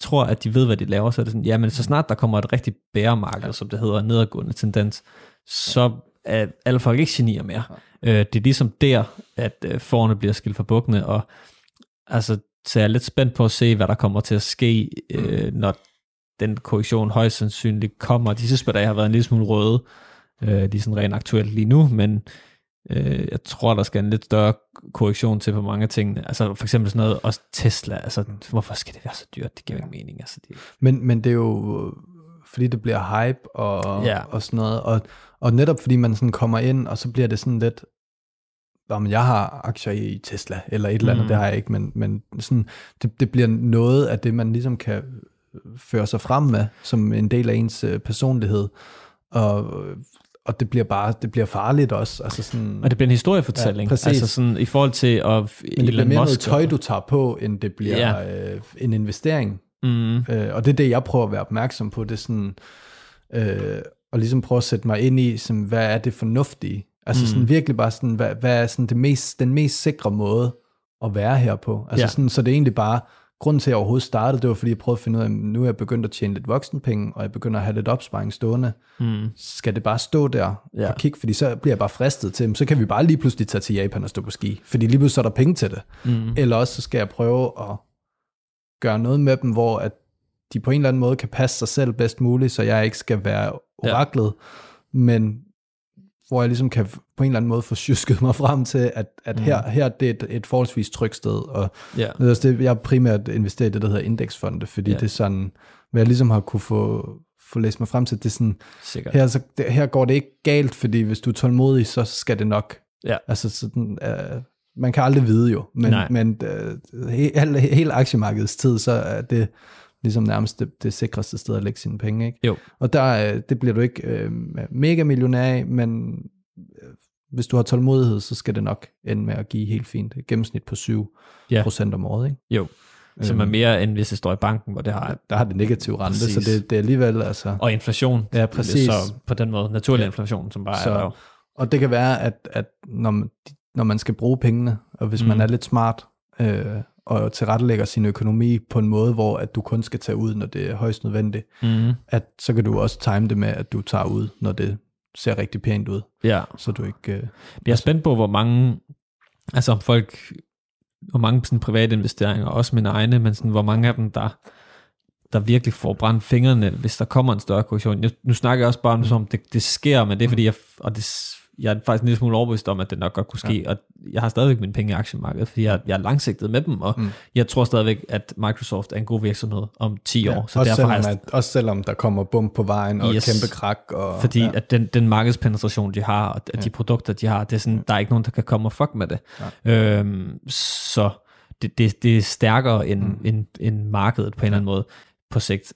tror, at de ved, hvad de laver, så er det sådan, ja, men så snart der kommer et rigtig bæremarked, ja. som det hedder, en nedadgående tendens, så er alle folk ikke genier mere. Øh, det er ligesom der, at øh, forerne bliver skilt fra bukkene, og altså, så jeg er lidt spændt på at se, hvad der kommer til at ske, øh, når den korrektion højst sandsynligt kommer. De sidste par dage har været en lille smule røde, øh, de er sådan rent aktuelt lige nu, men øh, jeg tror, der skal en lidt større korrektion til på mange tingene. Altså for eksempel sådan noget, også Tesla, altså hvorfor skal det være så dyrt? Det giver ikke mening. Altså, det, Men, men det er jo fordi det bliver hype og, Ja. og sådan noget. Og, og netop fordi man sådan kommer ind, og så bliver det sådan lidt, om jeg har aktier i Tesla, eller et eller andet, Mm. det har jeg ikke, men, men sådan, det, det bliver noget af det, man ligesom kan føre sig frem med, som en del af ens øh, personlighed. Og, og det bliver bare, det bliver farligt også. Altså sådan, Og det bliver en historiefortælling. Ja, præcis. altså sådan i forhold til at men det bliver Elon mere noget Musk tøj, du tager på, end det bliver Ja. øh, en investering. Mm, Øh, og det er det, jeg prøver at være opmærksom på. Det er sådan, øh, og ligesom prøve at sætte mig ind i, sådan, hvad er det fornuftige? Altså Mm. sådan virkelig bare sådan, hvad, hvad er sådan det mest, den mest sikre måde at være her på? Altså Ja. sådan, så det er egentlig bare, grunden til, at jeg overhovedet startede, det var fordi, jeg prøvede at finde ud af, at nu er jeg begyndt at tjene lidt voksenpenge, og jeg begynder at have lidt opsparing stående. mm, Skal det bare stå der Ja. og kigge? Fordi så bliver jeg bare fristet til, så kan vi bare lige pludselig tage til Japan og stå på ski. Fordi lige pludselig så er der penge til det. mm. Eller også så skal jeg prøve at gøre noget med dem, hvor at de på en eller anden måde kan passe sig selv bedst muligt, så jeg ikke skal være Ja. oraklet, men hvor jeg ligesom kan på en eller anden måde få sjusket mig frem til, at, at Mm. her, her det er et, et forholdsvis trygt sted, og Ja. det også det, jeg primært investeret i det, der hedder indeksfonde, fordi Ja. ja. det er sådan, hvad jeg ligesom har kunne få, få læst mig frem til, det er sådan, Sikkert. her, så, det, her går det ikke galt, fordi hvis du er tålmodig, så skal det nok. Ja. Altså sådan, øh, man kan aldrig vide jo, men, Nej. men øh, he, hele, hele aktiemarkedets tid, så er det ligesom nærmest det, det sikreste sted at lægge sine penge. Ikke? Jo. Og der, øh, det bliver du ikke øh, mega millionær af, men øh, hvis du har tålmodighed, så skal det nok ende med at give helt fint. Et gennemsnit på 7 Ja. procent om året. Ikke? Jo. Som er mere end hvis det står i banken, hvor det har... Der har det negativ rente, Præcis. så det, det er alligevel... Altså, Og inflation. Ja, præcis. Så på den måde, naturlig Ja. inflation, som bare Så- er der jo. Og det kan være, at, at når, man, når man skal bruge pengene, og hvis mm. man Mm. er lidt smart, øh, og tilrettelægger sin økonomi på en måde, hvor at du kun skal tage ud, når det er højst nødvendigt, Mm. at så kan du også time det med, at du tager ud, når det ser rigtig pænt ud, Ja. så du ikke... Øh, Jeg er spændt på, hvor mange, altså om folk, hvor mange sådan private investeringer, også mine egne, men sådan, hvor mange af dem, der, der virkelig får brændt fingrene, hvis der kommer en større korrektion. Jeg, nu snakker jeg også bare om, som om det, det sker, men det er fordi, jeg, og det, jeg er faktisk en lille smule overbevist om, at det nok godt kunne ske, ja. og jeg har stadigvæk mine penge i aktiemarkedet, fordi jeg, jeg er langsigtet med dem, og mm. jeg tror stadigvæk, at Microsoft er en god virksomhed om 10 år, så også, derfor selvom, jeg at, også selvom der kommer bump på vejen, og Yes. kæmpe krak. Og, Fordi ja. ja. at den, den markedspenetration, de har, og ja. de produkter, de har, det er sådan, der er ikke nogen, der kan komme og fuck med det. Ja. Øhm, så det, det, det er stærkere end, mm. end, end markedet på en eller anden måde på sigt.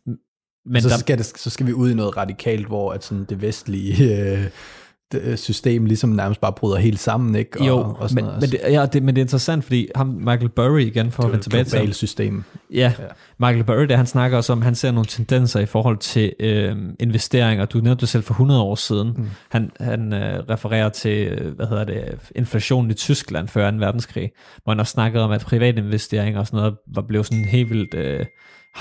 Men så, der, skal det, så skal vi ud i noget radikalt, hvor at sådan det vestlige øh, system ligesom nærmest bare bryder helt sammen, ikke? Og, jo, og sådan men, noget. men, det, ja, det, men det er interessant, fordi ham, Michael Burry igen, for at vende tilbage til system. Ja, Ja. Michael Burry, der han snakker også om, han ser nogle tendenser i forhold til øh, investeringer. Du nævnte det selv for 100 år siden. Mm. Han, han øh, refererer til, øh, hvad hedder det, inflationen i Tyskland før 2. verdenskrig, hvor han også snakkede om, at private investeringer og sådan noget var blevet sådan helt vildt øh,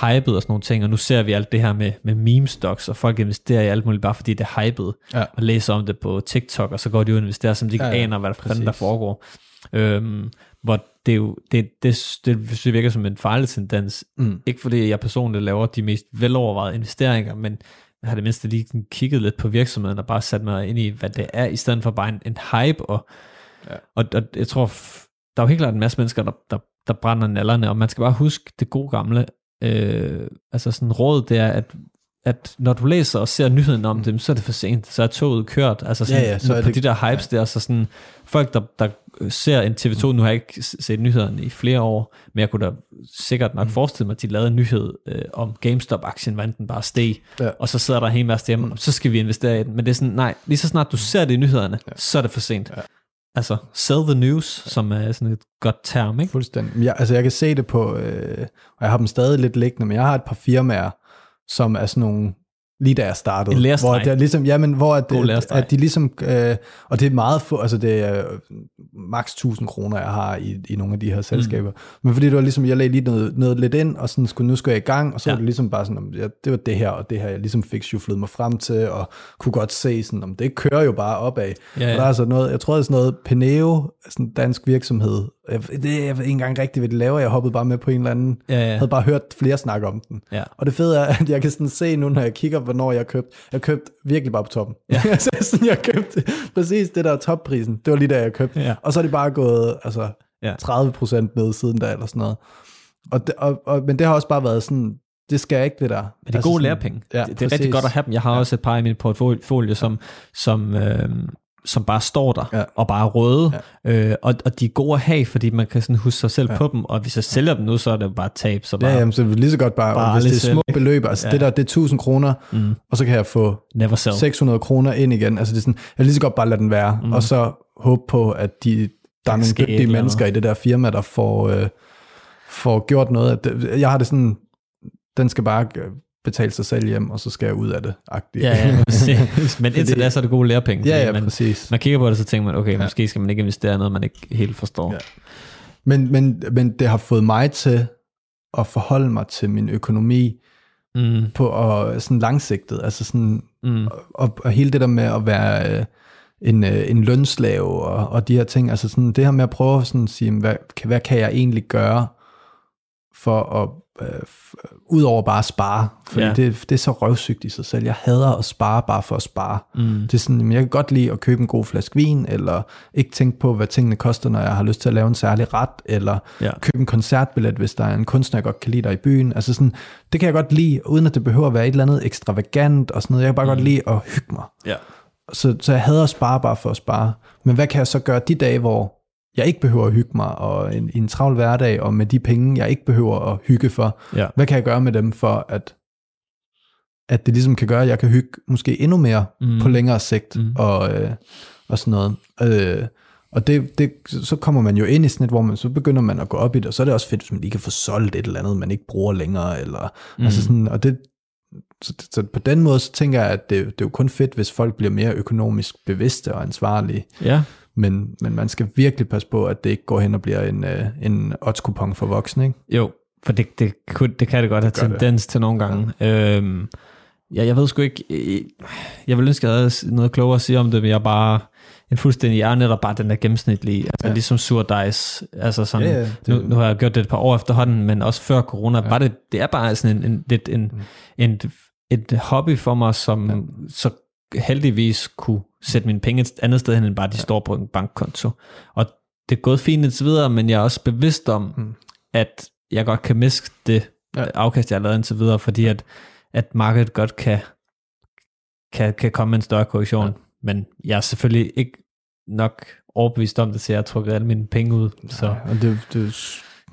hypet og sådan nogle ting, og nu ser vi alt det her med, med meme stocks, og folk investerer i alt muligt bare fordi det er hypet, Ja. og læser om det på TikTok, og så går de ud og investerer, som de ikke Ja, ja, aner, hvad der, fanden der foregår. Øhm, hvor det er jo, det, det, det, det, virker som en farlig tendens. Mm. Ikke fordi jeg personligt laver de mest velovervejede investeringer, men jeg har det mindste lige kigget lidt på virksomheden og bare sat mig ind i, hvad det er, i stedet for bare en, en hype. Og, Ja. og, og jeg tror, der er jo helt klart en masse mennesker, der, der, der brænder nallerne, og man skal bare huske det gode gamle, øh, altså sådan råd, det er, at at når du læser og ser nyheden om dem, så er det for sent, så er toget kørt. Altså sådan, Ja, ja, så er på det- de der hypes der, så sådan, folk, der, der ser en TV2, nu har jeg ikke set nyhederne i flere år, men jeg kunne da sikkert nok forestille mig, at de lavede en nyhed øh, om GameStop-aktien, hvordan den bare steg, Ja. og så sidder der en hel masse hjemme, så skal vi investere i den. Men det er sådan, nej, lige så snart du ser det i nyhederne, så er det for sent. Ja. Altså, sell the news, som er sådan et godt term, ikke? Fuldstændig. Jeg, altså jeg kan se det på, øh, og jeg har dem stadig lidt liggende, men jeg har et par firmaer, som er sådan nogle, lige da jeg startede. En lærestreg. Hvor det ligesom, ja, men hvor at, lærestreg. at de ligesom, øh, og det er meget få, altså det er øh, maks 1000 kroner, jeg har i, i nogle af de her selskaber. Mm. Men fordi det var ligesom, jeg lagde lige noget, noget lidt ind, og sådan skulle, nu skulle jeg i gang, og så Ja. var det ligesom bare sådan, om, ja, det var det her, og det her, jeg ligesom fik shufflet mig frem til, og kunne godt se sådan, om det kører jo bare opad. Ja, ja. Og der er altså noget, jeg tror, det er sådan noget, Peneo, sådan en dansk virksomhed, jeg, det, jeg ved ikke engang rigtigt, hvad de laver, jeg hoppede bare med på en eller anden, Ja, ja. havde bare hørt flere snakke om den. Ja. Og det fede er, at jeg kan sådan se nu, når jeg kigger, hvornår jeg har købt, jeg har købt virkelig bare på toppen. Ja. altså, sådan, jeg købte præcis det der topprisen, det var lige da jeg købte. Ja. Og så er det bare gået altså, Ja. 30 procent ned siden da, eller sådan noget. Og det, og, og, men det har også bare været sådan, det skal jeg ikke, det der. Men det er gode lærepenge. Ja, det, det er rigtig godt at have dem. Jeg har ja. også et par i min portfolio, som, som, øh, som bare står der, Ja. og bare er røde. Ja. Øh, og, og de er gode at have, fordi man kan sådan huske sig selv Ja. på dem, og hvis jeg sælger dem nu, så er det bare tab. Så bare Ja, jamen, så er det lige så godt bare, Bare hvis det er små sælge. beløb, altså Ja. det der, det er 1000 kroner, mm, og så kan jeg få never sell. 600 kroner ind igen. Altså det er sådan, jeg vil lige så godt bare lade den være, Mm. og så håbe på, at de, der er nogle dygtige mennesker i det der firma, der får, øh, får gjort noget. Jeg har det sådan, den skal bare øh, betale sig selv hjem, og så skal jeg ud af det. Agtigt. Ja, ja, præcis. Men indtil Fordi- da, så er det gode lærepenge. ja, ja, man, præcis. man kigger på det, så tænker man, okay, Ja. måske skal man ikke investere i noget, man ikke helt forstår. Ja. Men, men, men det har fået mig til at forholde mig til min økonomi Mm, på og sådan langsigtet. Altså sådan, mm, og, og hele det der med at være øh, en, øh, en lønslave og, og de her ting, altså sådan det her med at prøve sådan at sige, hvad, hvad kan jeg egentlig gøre for at, øh, f- udover bare at spare, fordi Ja. ja. det, det er så røvsygt i sig selv. Jeg hader at spare bare for at spare. mm. Det er sådan, jamen, jeg kan godt lide at købe en god flaske vin, eller ikke tænke på, hvad tingene koster, når jeg har lyst til at lave en særlig ret, eller Ja. købe en koncertbillet, hvis der er en kunstner, jeg godt kan lide der i byen. Altså sådan, det kan jeg godt lide, uden at det behøver at være et eller andet ekstravagant og sådan noget. Jeg kan bare mm. godt lide at hygge mig. Ja. Så, så jeg hader at spare bare for at spare. Men hvad kan jeg så gøre de dage, hvor jeg ikke behøver at hygge mig, og en, en travl hverdag, og med de penge, jeg ikke behøver at hygge for, Ja. hvad kan jeg gøre med dem for, at, at det ligesom kan gøre, at jeg kan hygge måske endnu mere Mm. på længere sigt, Mm. og, øh, og sådan noget. Øh, og det, det, så kommer man jo ind i sådan et, hvor man så begynder man at gå op i det, og så er det også fedt, hvis man lige kan få solgt et eller andet, man ikke bruger længere, eller, mm. altså sådan, og det, så, så på den måde, så tænker jeg, at det, det er jo kun fedt, hvis folk bliver mere økonomisk bevidste og ansvarlige, Ja, men, men man skal virkelig passe på, at det ikke går hen og bliver en, øh, en odds for voksne, ikke? jo, for det, det, kunne- det kan det godt have Det det. tendens til nogle gange. Ja. Øhm, ja, jeg ved sgu ikke, øh, jeg vil ønske, at jeg havde noget klogere at sige om det, men jeg er bare en fuldstændig, jeg er netop bare den der gennemsnitlige, altså ja. Ligesom surdice, altså sådan, Ja, ja, det- nu, nu har jeg gjort det et par år efterhånden, men også før corona, ja. var det, det er bare sådan en, en, lidt en, Mm. en, et hobby for mig, som ja. så heldigvis kunne sætte mine penge et andet sted hen, end bare de ja. står på en bankkonto. Og det er gået fint indtil videre, men jeg er også bevidst om, mm. At jeg godt kan miste det ja. Afkast, jeg har lavet indtil videre, fordi at, at markedet godt kan, kan, kan komme med en større korrektion. Ja. Men jeg er selvfølgelig ikke nok overbevist om det, så jeg har trukket alle mine penge ud. Så. Og det, det,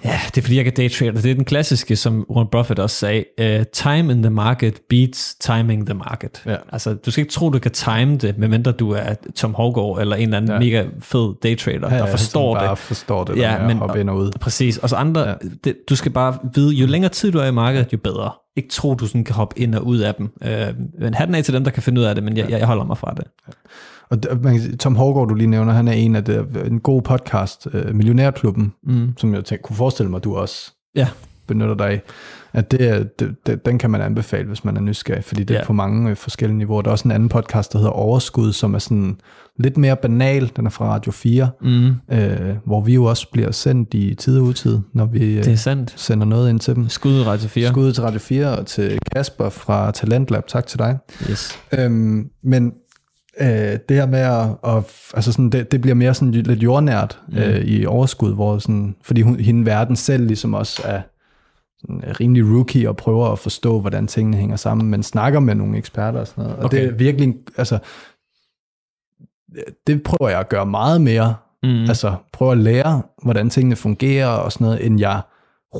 Ja, det er fordi, jeg kan daytrade. Det er den klassiske, som Warren Buffett også sagde. Uh, time in the market beats timing the market. Ja. Altså, du skal ikke tro, du kan time det, medmindre du er Tom Howgaard eller en eller anden ja. Ja. mega fed daytrader, ja, der ja, forstår som det. bare forstår det, Ja, ja, men- men, hoppe ind og ud. Præcis. Og så andre, ja. Ja. det, du skal bare vide, jo længere tid du er i markedet, jo bedre. Ikke tro, du sådan kan hoppe ind og ud af dem. Øh, men hatten af til dem, der kan finde ud af det, men jeg, jeg holder mig fra det. Og Tom Hårgaard, du lige nævner, han er en af det, en god podcast, øh, Millionærklubben, Mm. som jeg tænker, kunne forestille mig, du også Ja. benytter dig af. At det, er- det, det, den kan man anbefale, hvis man er nysgerrig, fordi det er Ja. på mange øh, forskellige niveauer. Der er også en anden podcast, der hedder Overskud, som er sådan lidt mere banal. Den er fra Radio 4, Mm. øh, hvor vi jo også bliver sendt i tid og utid, når vi øh, Det er sandt. sender noget ind til dem. Skud i Radio 4. Skud til Radio 4 og til Kasper fra Talentlab. Tak til dig. Yes. Øhm, men øh, det her med at, at altså sådan, det, det bliver mere sådan lidt jordnært Mm. øh, i overskud, hvor sådan, fordi hun, hende verden selv ligesom også er sådan, er rimelig rookie og prøver at forstå, hvordan tingene hænger sammen, men snakker med nogle eksperter og sådan noget. Og Okay. det er virkelig, altså, det prøver jeg at gøre meget mere, Mm. altså prøve at lære, hvordan tingene fungerer og sådan noget, end jeg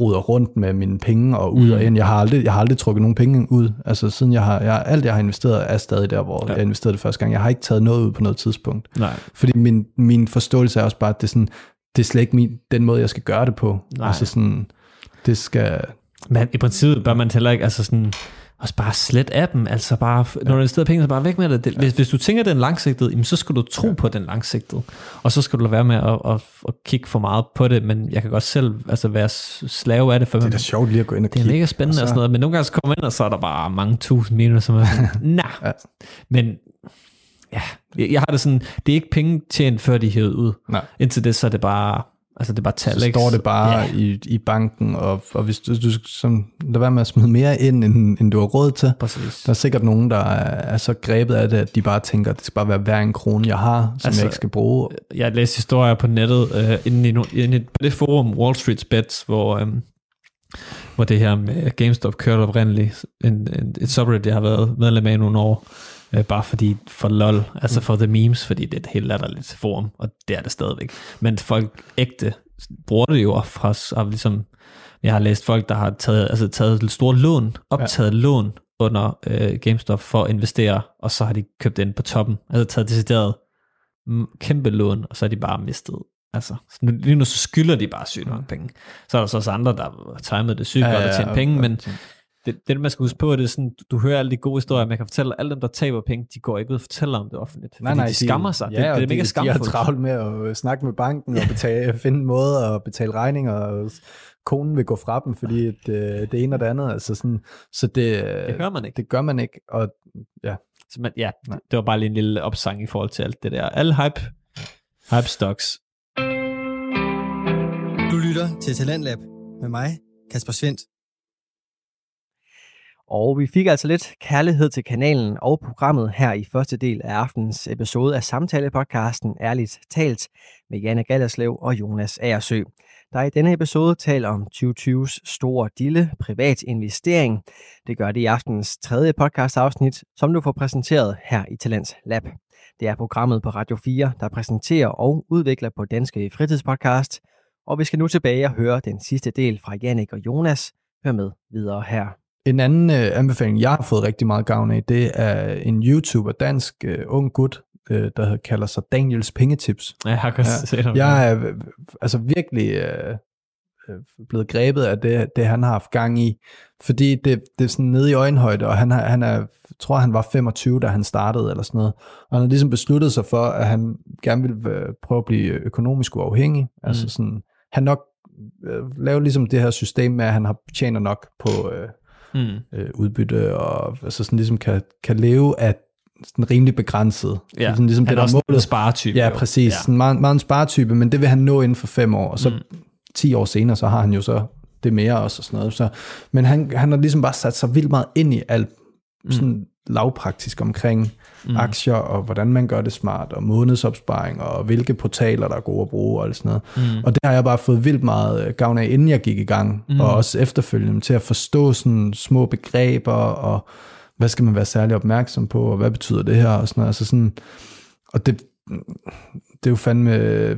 roder rundt med mine penge og ud Mm. og ind. Jeg har aldrig, jeg har aldrig trukket nogen penge ud. Altså siden jeg har, jeg, alt jeg har investeret er stadig der, hvor ja. jeg investerede det første gang. Jeg har ikke taget noget ud på noget tidspunkt. Nej. Fordi min, min forståelse er også bare, at det er, sådan, det er slet ikke min, den måde, jeg skal gøre det på. Nej. Altså sådan, det skal... Men i princippet bør man heller ikke, altså sådan, også bare slet appen, altså bare, når du investerer penge, så bare væk med det. det hvis, hvis du tænker den langsigtet, jamen så skal du tro ja. på den langsigtet, og så skal du lade være med at, at, at kigge for meget på det, men jeg kan godt selv altså være slave af det, for Det er da sjovt lige at gå ind og det er kigge. mega spændende og, og så- sådan noget, men nogle gange så kommer ind, og så er der bare mange tusind minus, som er nah. Ja. Men ja, jeg, jeg har det sådan, det er ikke penge tjent, før de hævet ud. Nej. Indtil det, så er det bare, altså det er bare tal, så ikke? står det bare Ja. i, i banken, og, og hvis du, du som, lad være med at smide mere ind, end, end du har råd til. Præcis. Der er sikkert nogen, der er, er så grebet af det, at de bare tænker, at det skal bare være hver en krone, jeg har, som Altså, jeg ikke skal bruge. jeg læste historier på nettet, øh, inde, i, no- inde i, det forum Wall Street's Bets, hvor, øhm, hvor det her med GameStop kørte oprindeligt. En, en, et subreddit, jeg har været medlem af i nogle år, øh, bare fordi for lol, altså for the memes, fordi det er et helt latterligt forum, og det er det stadigvæk. Men folk ægte bruger det jo fra, af ligesom, jeg har læst folk, der har taget, altså taget store lån, optaget ja. lån under øh, GameStop for at investere, og så har de købt ind på toppen, altså taget decideret mm, kæmpe lån, og så har de bare mistet Altså, så nu, lige nu så skylder de bare sygt mange penge. Så er der så også andre, der har timet det sygt ja, godt og tjent penge, men det, det, man skal huske på, det er sådan, du hører alle de gode historier, man kan fortælle, at alle dem, der taber penge, de går ikke ud og fortæller om det offentligt, nej, nej, de skammer sig. Ja, det, det er mega skamfuldt. De har travlt med at øh, snakke med banken og betale, finde en måde at betale regninger, og konen vil gå fra dem, fordi det, det ene og det andet, altså sådan, så det, det gør man ikke. Det gør man ikke, og ja. Så man, ja, nej. det var bare lige en lille opsang i forhold til alt det der. Alle hype, hype stocks, du lytter til Talentlab med mig, Kasper Svendt. Og vi fik altså lidt kærlighed til kanalen og programmet her i første del af aftens episode af samtalepodcasten Ærligt Talt med Janne Gallerslev og Jonas Aersø. Der er i denne episode tale om 2020's store dille privat investering. Det gør det i aftens tredje podcast afsnit, som du får præsenteret her i Talents Lab. Det er programmet på Radio 4, der præsenterer og udvikler på Danske Fritidspodcast – og vi skal nu tilbage og høre den sidste del fra Jannik og Jonas. Hør med videre her. En anden øh, anbefaling, jeg har fået rigtig meget gavn af, det er en YouTuber, dansk øh, ung gut, øh, der kalder sig Daniels Pengetips. Ja, jeg har ja, set ham. Jeg er øh, altså virkelig øh, øh, blevet grebet af det, det, han har haft gang i, fordi det, det er sådan nede i øjenhøjde, og han, har, han er, tror han var 25, da han startede, eller sådan noget, og han har ligesom besluttet sig for, at han gerne vil øh, prøve at blive økonomisk uafhængig, mm. altså sådan han nok øh, laver ligesom det her system med, at han har tjener nok på øh, mm. øh, udbytte, og altså sådan ligesom kan, kan leve af sådan rimelig begrænset. Ja, sådan ligesom han det, er der målet. en sparetype. Ja, præcis. Ja. Sådan meget, meget en sparetype, men det vil han nå inden for fem år, og så mm. 10 år senere, så har han jo så det mere også og sådan noget. Så, men han, han har ligesom bare sat sig vildt meget ind i alt mm. sådan lavpraktisk omkring mm. aktier, og hvordan man gør det smart, og månedsopsparing, og hvilke portaler, der er gode at bruge, og alt sådan noget. Mm. Og det har jeg bare fået vildt meget øh, gavn af, inden jeg gik i gang, mm. og også efterfølgende, til at forstå sådan små begreber, og hvad skal man være særlig opmærksom på, og hvad betyder det her, og sådan noget. Altså sådan, og det, det er jo fandme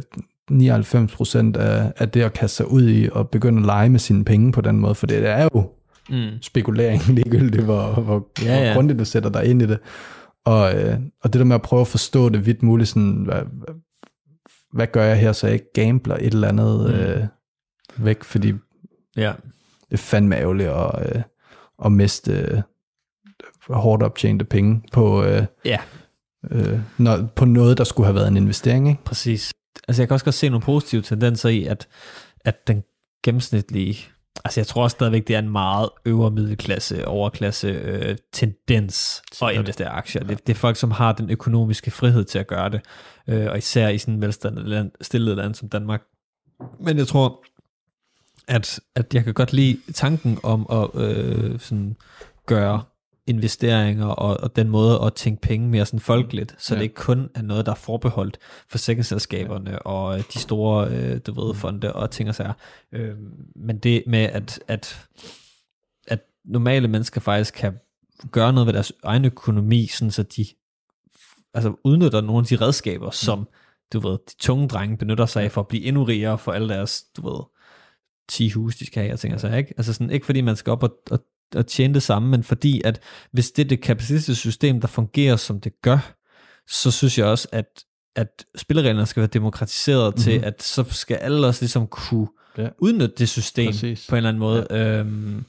99% af, af det at kaste sig ud i, og begynde at lege med sine penge på den måde, for det er jo mm. spekulering, ligegyldigt hvor, hvor, ja, ja. hvor grundigt du sætter dig ind i det. Og, øh, og det der med at prøve at forstå det vidt muligt, sådan, hvad, hvad gør jeg her, så jeg ikke gambler et eller andet mm. øh, væk, fordi ja. det er fandme ærgerligt at, øh, at miste øh, hårdt optjente penge på, øh, ja. øh, når, på noget, der skulle have været en investering. Ikke? Præcis. Altså jeg kan også godt se nogle positive tendenser i, at, at den gennemsnitlige Altså jeg tror stadigvæk, det er en meget øvre middelklasse, overklasse øh, tendens at investere aktier. Det, det er folk, som har den økonomiske frihed til at gøre det, øh, og især i sådan et velstandet land, stillet land som Danmark. Men jeg tror, at, at jeg kan godt lide tanken om at øh, sådan gøre investeringer og, og den måde at tænke penge mere sådan folkeligt, så ja. det ikke kun er noget, der er forbeholdt forsikringsselskaberne ja. og øh, de store, øh, du ved, fonde og ting og sager. Øh, men det med, at, at, at normale mennesker faktisk kan gøre noget ved deres egen økonomi, sådan så de altså udnytter nogle af de redskaber, som du ved, de tunge drenge benytter sig af for at blive endnu rigere for alle deres, du ved, 10 hus, de skal have, og ting og sager, ikke? Altså sådan, ikke fordi man skal op og, og at tjene det samme, men fordi at hvis det er det kapitalistiske system, der fungerer som det gør, så synes jeg også, at, at spillereglerne skal være demokratiseret mm-hmm. til, at så skal alle også ligesom kunne ja. udnytte det system Præcis. på en eller anden måde. Ja. Øhm,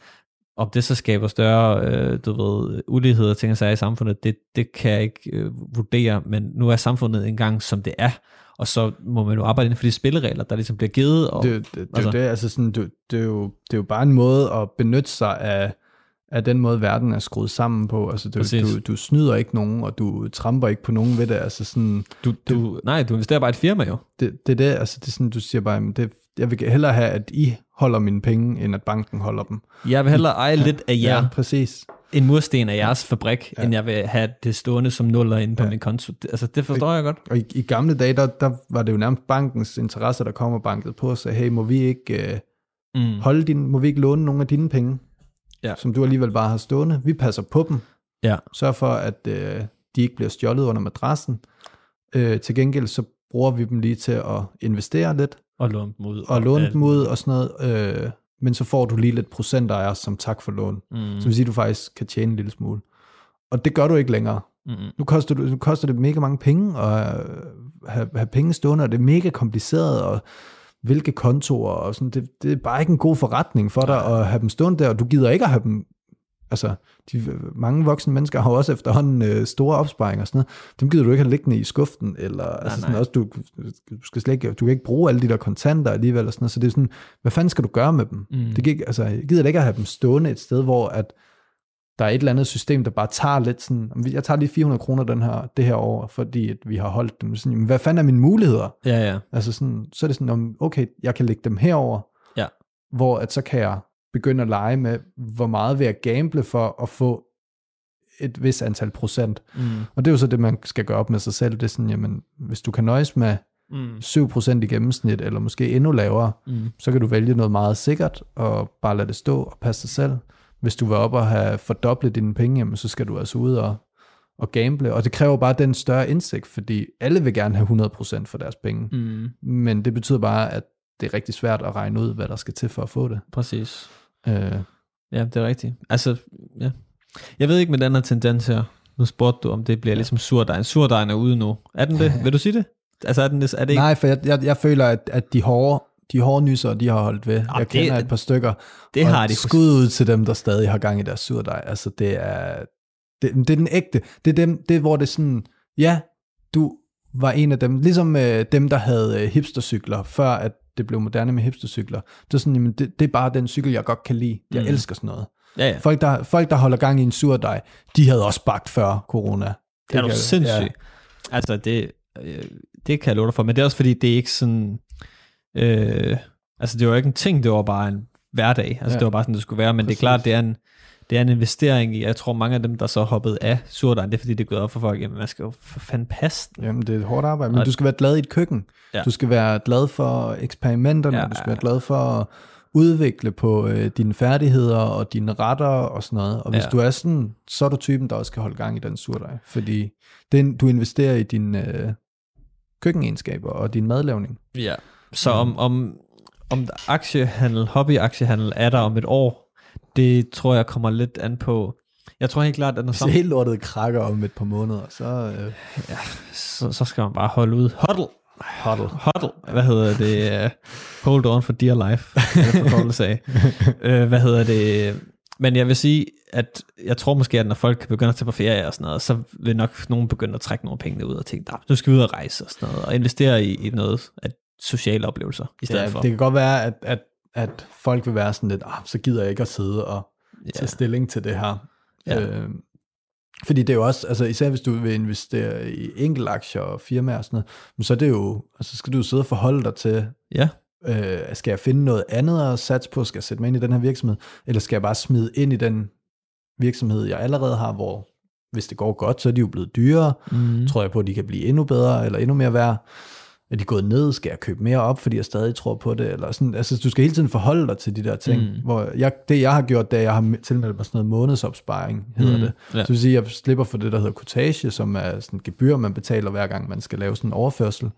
om det så skaber større, øh, du ved, ulighed og ting og sager i samfundet, det, det kan jeg ikke øh, vurdere, men nu er samfundet engang som det er, og så må man jo arbejde inden for de spilleregler, der ligesom bliver givet. Og, det, det, det, altså. det, altså sådan, det, det, er jo, det er jo bare en måde at benytte sig af af den måde, verden er skruet sammen på. Altså, du, du, du snyder ikke nogen, og du tramper ikke på nogen ved det. Altså, sådan, du, du, nej, du investerer bare i et firma jo. Det, det er det, altså, det er sådan, du siger bare, det, jeg vil hellere have, at I holder mine penge, end at banken holder dem. Jeg vil hellere eje ja, lidt af jer. Ja, præcis. En mursten af jeres fabrik, ja. end jeg vil have det stående som nuller inde på ja. min konto. Altså, det forstår og, jeg godt. Og i, i gamle dage, der, der var det jo nærmest bankens interesse, der kom og bankede på og sagde, hey, må vi ikke... Uh, Mm. Holde din, må vi ikke låne nogle af dine penge, Ja. som du alligevel bare har stående. Vi passer på dem. Ja. Sørg for, at øh, de ikke bliver stjålet under madrassen. Øh, til gengæld så bruger vi dem lige til at investere lidt, Og låne dem ud. og låne alt. dem ud og sådan noget. Øh, men så får du lige lidt procent af os som tak for lån. Mm. Så vil sige, at du faktisk kan tjene en lille smule. Og det gør du ikke længere. Mm. Nu koster, du, nu koster det mega mange penge at øh, have, have penge stående, og det er mega kompliceret, og hvilke kontorer, og sådan, det, det er bare ikke en god forretning for dig at have dem stående der, og du gider ikke at have dem, altså, de, mange voksne mennesker har også efterhånden øh, store opsparinger og sådan noget, dem gider du ikke have liggende i skuften, eller nej, altså sådan nej. også, du, du, skal slet ikke, du kan ikke bruge alle de der kontanter alligevel, og sådan noget, så det er sådan, hvad fanden skal du gøre med dem? Mm. Det gik, altså, gider ikke at have dem stående et sted, hvor at der er et eller andet system, der bare tager lidt sådan, "Jamen, jeg tager lige 400 kroner den her, det her år, fordi at vi har holdt dem. Sådan, jamen, hvad fanden er mine muligheder? Ja, ja. Altså sådan, så er det sådan, om, okay, jeg kan lægge dem herover, Ja. hvor at så kan jeg begynde at lege med, hvor meget vil jeg gamble for at få et vis antal procent. Mm. Og det er jo så det, man skal gøre op med sig selv. Det er sådan, jamen, hvis du kan nøjes med Mm. 7% i gennemsnit, eller måske endnu lavere, Mm. så kan du vælge noget meget sikkert, og bare lade det stå og passe dig selv. Hvis du vil op og have fordoblet dine penge, jamen, så skal du altså ud og, og gamble, og det kræver bare den større indsigt, fordi alle vil gerne have 100% for deres penge, Mm. men det betyder bare, at det er rigtig svært at regne ud, hvad der skal til for at få det. Præcis. Øh, Ja, det er rigtigt. Altså, ja. Jeg ved ikke med den her tendens her. Nu spurgte du, om det bliver ligesom surdejen. Surdejen er ude nu. Er den det? Vil du sige det? Altså, er, den, er det ikke? nej, for jeg, jeg, jeg føler, at, at de hårde, de hårde nyser, de har holdt ved. Ah, jeg kender det- et par stykker. det og har de. Skud ud til dem, der stadig har gang i deres surdej. Altså, det er, det, det er den ægte. Det er, dem, det hvor det er sådan, ja, du var en af dem, ligesom øh, dem, der havde øh, hipstercykler, før at det blev moderne med hipstercykler. Det er sådan, jamen, det, det er bare den cykel, jeg godt kan lide. Jeg Mm. elsker sådan noget. Ja, ja. Folk der, folk, der holder gang i en surdej, de havde også bagt før corona. Det er du kan- sindssyg. Ja. Altså, det, øh, det kan jeg love dig for. Men det er også fordi, det er ikke sådan... Øh, altså, det var ikke en ting, det var bare en hverdag. Altså, ja. Det var bare sådan, det skulle være. Men Præcis. det er klart, det er en, det er en investering i, jeg tror mange af dem, der så hoppede af surdejen, det er fordi, det gået op for folk, jamen man skal jo for fanden passe den. Jamen, det er et hårdt arbejde, men Og- du skal være glad i et køkken. Ja. Du skal være glad for eksperimenterne, Ja, du skal være glad for at udvikle på øh, dine færdigheder og dine retter og sådan noget. Og hvis Ja. du er sådan, så er du typen, der også skal holde gang i den surdej. Fordi den, du investerer i dine øh, køkkenegenskaber og din madlavning. Ja. Så om, om, om aktiehandel, hobbyaktiehandel er der om et år, det tror jeg kommer lidt an på. Jeg tror helt klart, at når Hvis helt lortet krakker om et par måneder, så... Øh, så, så skal man bare holde ud. Huddle. Huddle. Huddle. Hvad hedder det? Hold on for dear life. Det er forkortelse af. uh, hvad hedder det? Men jeg vil sige, at jeg tror måske, at når folk begynder at tage på ferie og sådan noget, så vil nok nogen begynde at trække nogle penge ud og tænke, "Nå, nu skal vi ud og rejse og sådan noget, og investere i, i noget af sociale oplevelser i stedet ja, for. det kan godt være, at, at, at folk vil være sådan lidt, ah, så gider jeg ikke at sidde og ja. tage stilling til det her. Ja. Øh, fordi det er jo også, altså især hvis du vil investere i enkeltaktier og firmaer og sådan noget, så er det jo, altså skal du jo sidde og forholde dig til, ja. øh, skal jeg finde noget andet at satse på, skal jeg sætte mig ind i den her virksomhed, eller skal jeg bare smide ind i den virksomhed, jeg allerede har, hvor hvis det går godt, så er de jo blevet dyrere, Mm. tror jeg på, at de kan blive endnu bedre, eller endnu mere værd. Er de gået ned? Skal jeg købe mere op, fordi jeg stadig tror på det? Eller sådan, altså, du skal hele tiden forholde dig til de der ting. Mm. Hvor jeg, det, jeg har gjort, det er, jeg har tilmeldt mig sådan noget månedsopsparing, hedder Mm. det. Ja. Så det vil sige, jeg slipper for det, der hedder kortage, som er sådan et gebyr, man betaler hver gang, man skal lave sådan en overførsel.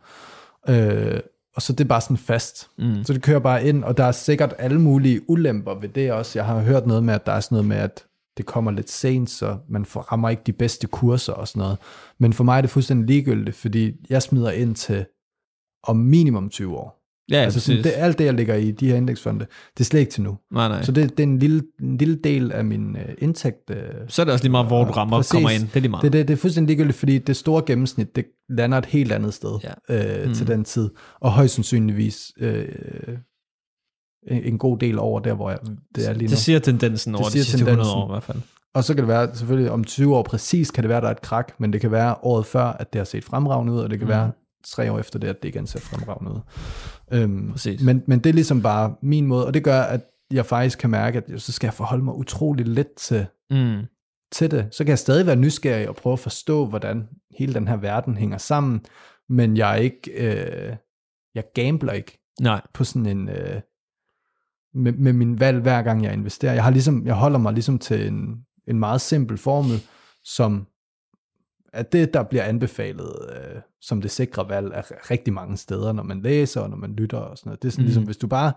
Øh, og så det er bare sådan fast. Mm. Så det kører bare ind, og der er sikkert alle mulige ulemper ved det også. Jeg har hørt noget med, at der er sådan noget med, at det kommer lidt sent, så man får, rammer ikke de bedste kurser og sådan noget. Men for mig er det fuldstændig ligegyldigt, fordi jeg smider ind til om minimum 20 år. Ja, altså sådan, det, alt det, jeg ligger i de her indeksfonde, det er slet ikke til nu. nej, nej. Så det, det er en lille, en lille del af min øh, indtægt. Øh, så er det også lige meget, hvor du rammer præcis. kommer ind. Det er lige meget. det, det, det er fuldstændig ligegyldigt, fordi det store gennemsnit, det lander et helt andet sted Ja. øh, Mm. til den tid. Og højst sandsynligvis øh, en, en god del over der, hvor jeg, det er lige nu. det siger tendensen over de siger sidste 100 tendensen. år i hvert fald. Og så kan det være, selvfølgelig om 20 år præcis, kan det være, der er et krak, men det kan være året før, at det har set fremragende ud, og det kan mm. være tre år efter det, at det igen ser fremragende ud. Øhm, Præcis. men, men det er ligesom bare min måde, og det gør, at jeg faktisk kan mærke, at så skal jeg forholde mig utrolig lidt til, Mm. til det. Så kan jeg stadig være nysgerrig og prøve at forstå, hvordan hele den her verden hænger sammen, men jeg er ikke, øh, jeg gambler ikke Nej. på sådan en, øh, med, med min valg hver gang jeg investerer. Jeg, har ligesom, jeg holder mig ligesom til en, en meget simpel formel, som er det, der bliver anbefalet øh, som det sikre valg af rigtig mange steder, når man læser og når man lytter og sådan noget. Det er sådan Mm. ligesom, hvis du bare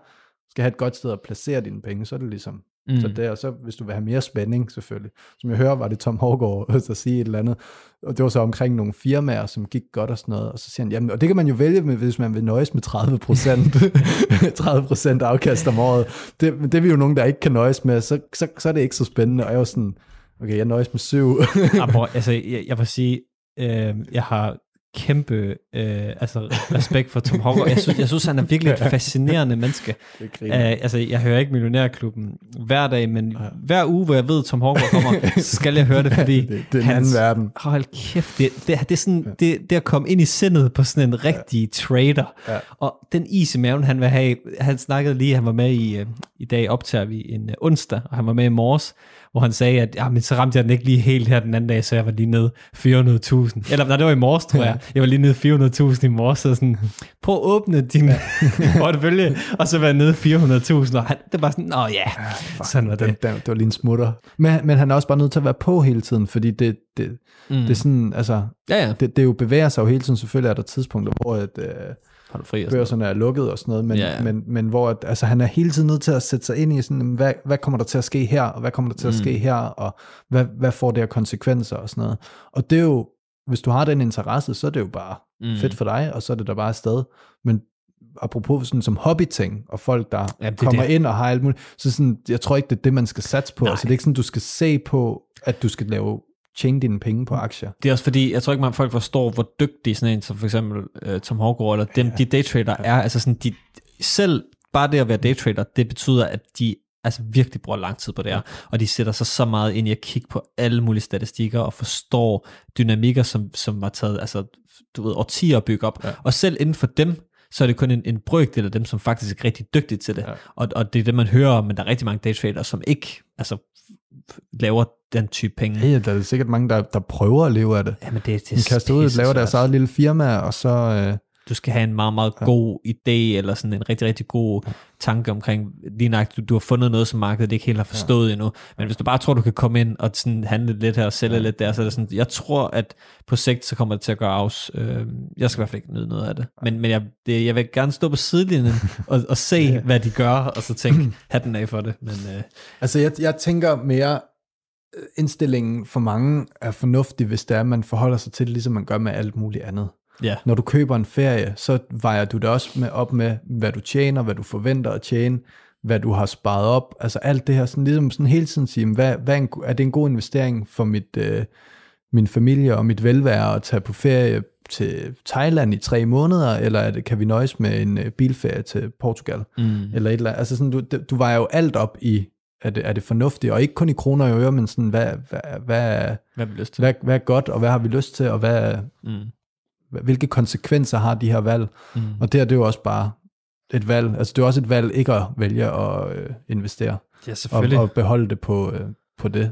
skal have et godt sted at placere dine penge, så er det ligesom Mm. så det, og så hvis du vil have mere spænding selvfølgelig. Som jeg hører, var det Tom Hårgaard der sige et eller andet, og det var så omkring nogle firmaer, som gik godt og sådan noget, og så siger han, jamen, og det kan man jo vælge, med, hvis man vil nøjes med 30 procent 30 procent afkast om året. Det, men det er vi jo nogen, der ikke kan nøjes med, så, så, så er det ikke så spændende, og jeg var sådan, okay, jeg nøjes med syv. Ah, bror, altså, jeg, jeg vil sige, øh, jeg har kæmpe øh, altså, respekt for Tom Hogger. Jeg synes, jeg synes, han er virkelig et fascinerende menneske. Uh, altså, jeg hører ikke Millionærklubben hver dag, men hver uge, hvor jeg ved, at Tom Hogger kommer, så skal jeg høre det, fordi det, det er en anden verden. Hold kæft, det, det, det, er sådan, det, det at komme ind i sindet på sådan en rigtig trader, Ja. og den is i maven, han vil have, han snakkede lige, han var med i, øh, i dag optager vi en øh, onsdag, og han var med i morges, hvor han sagde, at ja, men så ramte jeg den ikke lige helt her den anden dag, så jeg var lige nede 400.000. Eller nej, det var i morges, tror jeg. Jeg var lige nede 400.000 i morges, så sådan, prøv at åbne din portefølje, og så være nede 400.000, og han, det var sådan, nå ja, sådan var Den, det. den, det var lige en smutter. Men, men han er også bare nødt til at være på hele tiden, fordi det, det, Mm. det er sådan, altså, Ja, ja, det, det jo bevæger sig jo hele tiden. Selvfølgelig er der tidspunkter, hvor at, øh, du fri og børserne er lukket og sådan noget, men, Ja, ja. men, men hvor at, altså, han er hele tiden nødt til at sætte sig ind i, sådan, hvad, hvad kommer der til at ske her, og hvad kommer der til at Mm. ske her, og hvad, hvad får det af konsekvenser og sådan noget. Og det er jo, hvis du har den interesse, så er det jo bare Mm. fedt for dig, og så er det der bare afsted. Men apropos sådan som hobbyting, og folk, der er kommer det. ind og har alt muligt, så sådan, jeg tror ikke, det er det, man skal satse på. Nej. Altså, det er ikke sådan, du skal se på, at du skal lave tjene dine penge på aktier. Det er også fordi, jeg tror ikke, man folk forstår, hvor dygtig sådan en som for eksempel uh, Tom Hårgaard, eller dem, de daytrader er. Altså sådan, de, selv bare det at være daytrader, det betyder, at de altså virkelig bruger lang tid på det her, og de sætter sig så meget ind i at kigge på alle mulige statistikker, og forstår dynamikker, som, som var taget, altså, du ved, årtier at bygge op. Ja. Og selv inden for dem, så er det kun en, en brøkdel af dem, som faktisk er rigtig dygtige til det. Ja. Ja. Og, og det er det, man hører om, men der er rigtig mange daytradere, som ikke altså, laver den type penge. Ja, der er sikkert mange, der, der prøver at leve af det. Jamen, det, det De kaster ud, laver deres eget lille firma, og så... Øh, du skal have en meget, meget god idé, eller sådan en rigtig, rigtig god tanke omkring, lige nok, du, du har fundet noget, som markedet ikke helt har forstået ja. endnu. Men hvis du bare tror, du kan komme ind og sådan handle lidt her og sælge ja. lidt der, så er det sådan, jeg tror, at på sigt, så kommer det til at gøre afs. Øh, jeg skal i hvert fald ikke nyde noget af det. Men, men jeg, det, jeg vil gerne stå på sidelinjen og, og se, ja. hvad de gør, og så tænke, hatten af for det. Men øh, altså, jeg, jeg tænker mere, øh, indstillingen for mange er fornuftig, hvis det er, at man forholder sig til det, ligesom man gør med alt muligt andet. Ja, Når du køber en ferie, så vejer du det også med, op med, hvad du tjener, hvad du forventer at tjene, hvad du har sparet op. Altså alt det her, sådan, ligesom sådan hele tiden sige, hvad, hvad er, en, er det en god investering for mit, øh, min familie og mit velvære at tage på ferie til Thailand i tre måneder, eller er det, kan vi nøjes med en øh, bilferie til Portugal? mm. Eller et eller andet. Altså sådan, du, du vejer jo alt op i, er det, er det fornuftigt, og ikke kun i kroner og øre, men sådan, hvad, hvad, hvad, hvad hvad, hvad er godt, og hvad har vi lyst til, og hvad, Mm. Hvilke konsekvenser har de her valg? Mm. Og det her, det er jo også bare et valg. Altså, det er også et valg ikke at vælge at øh, investere, Ja, og, selvfølgelig. og beholde det på, øh, på det,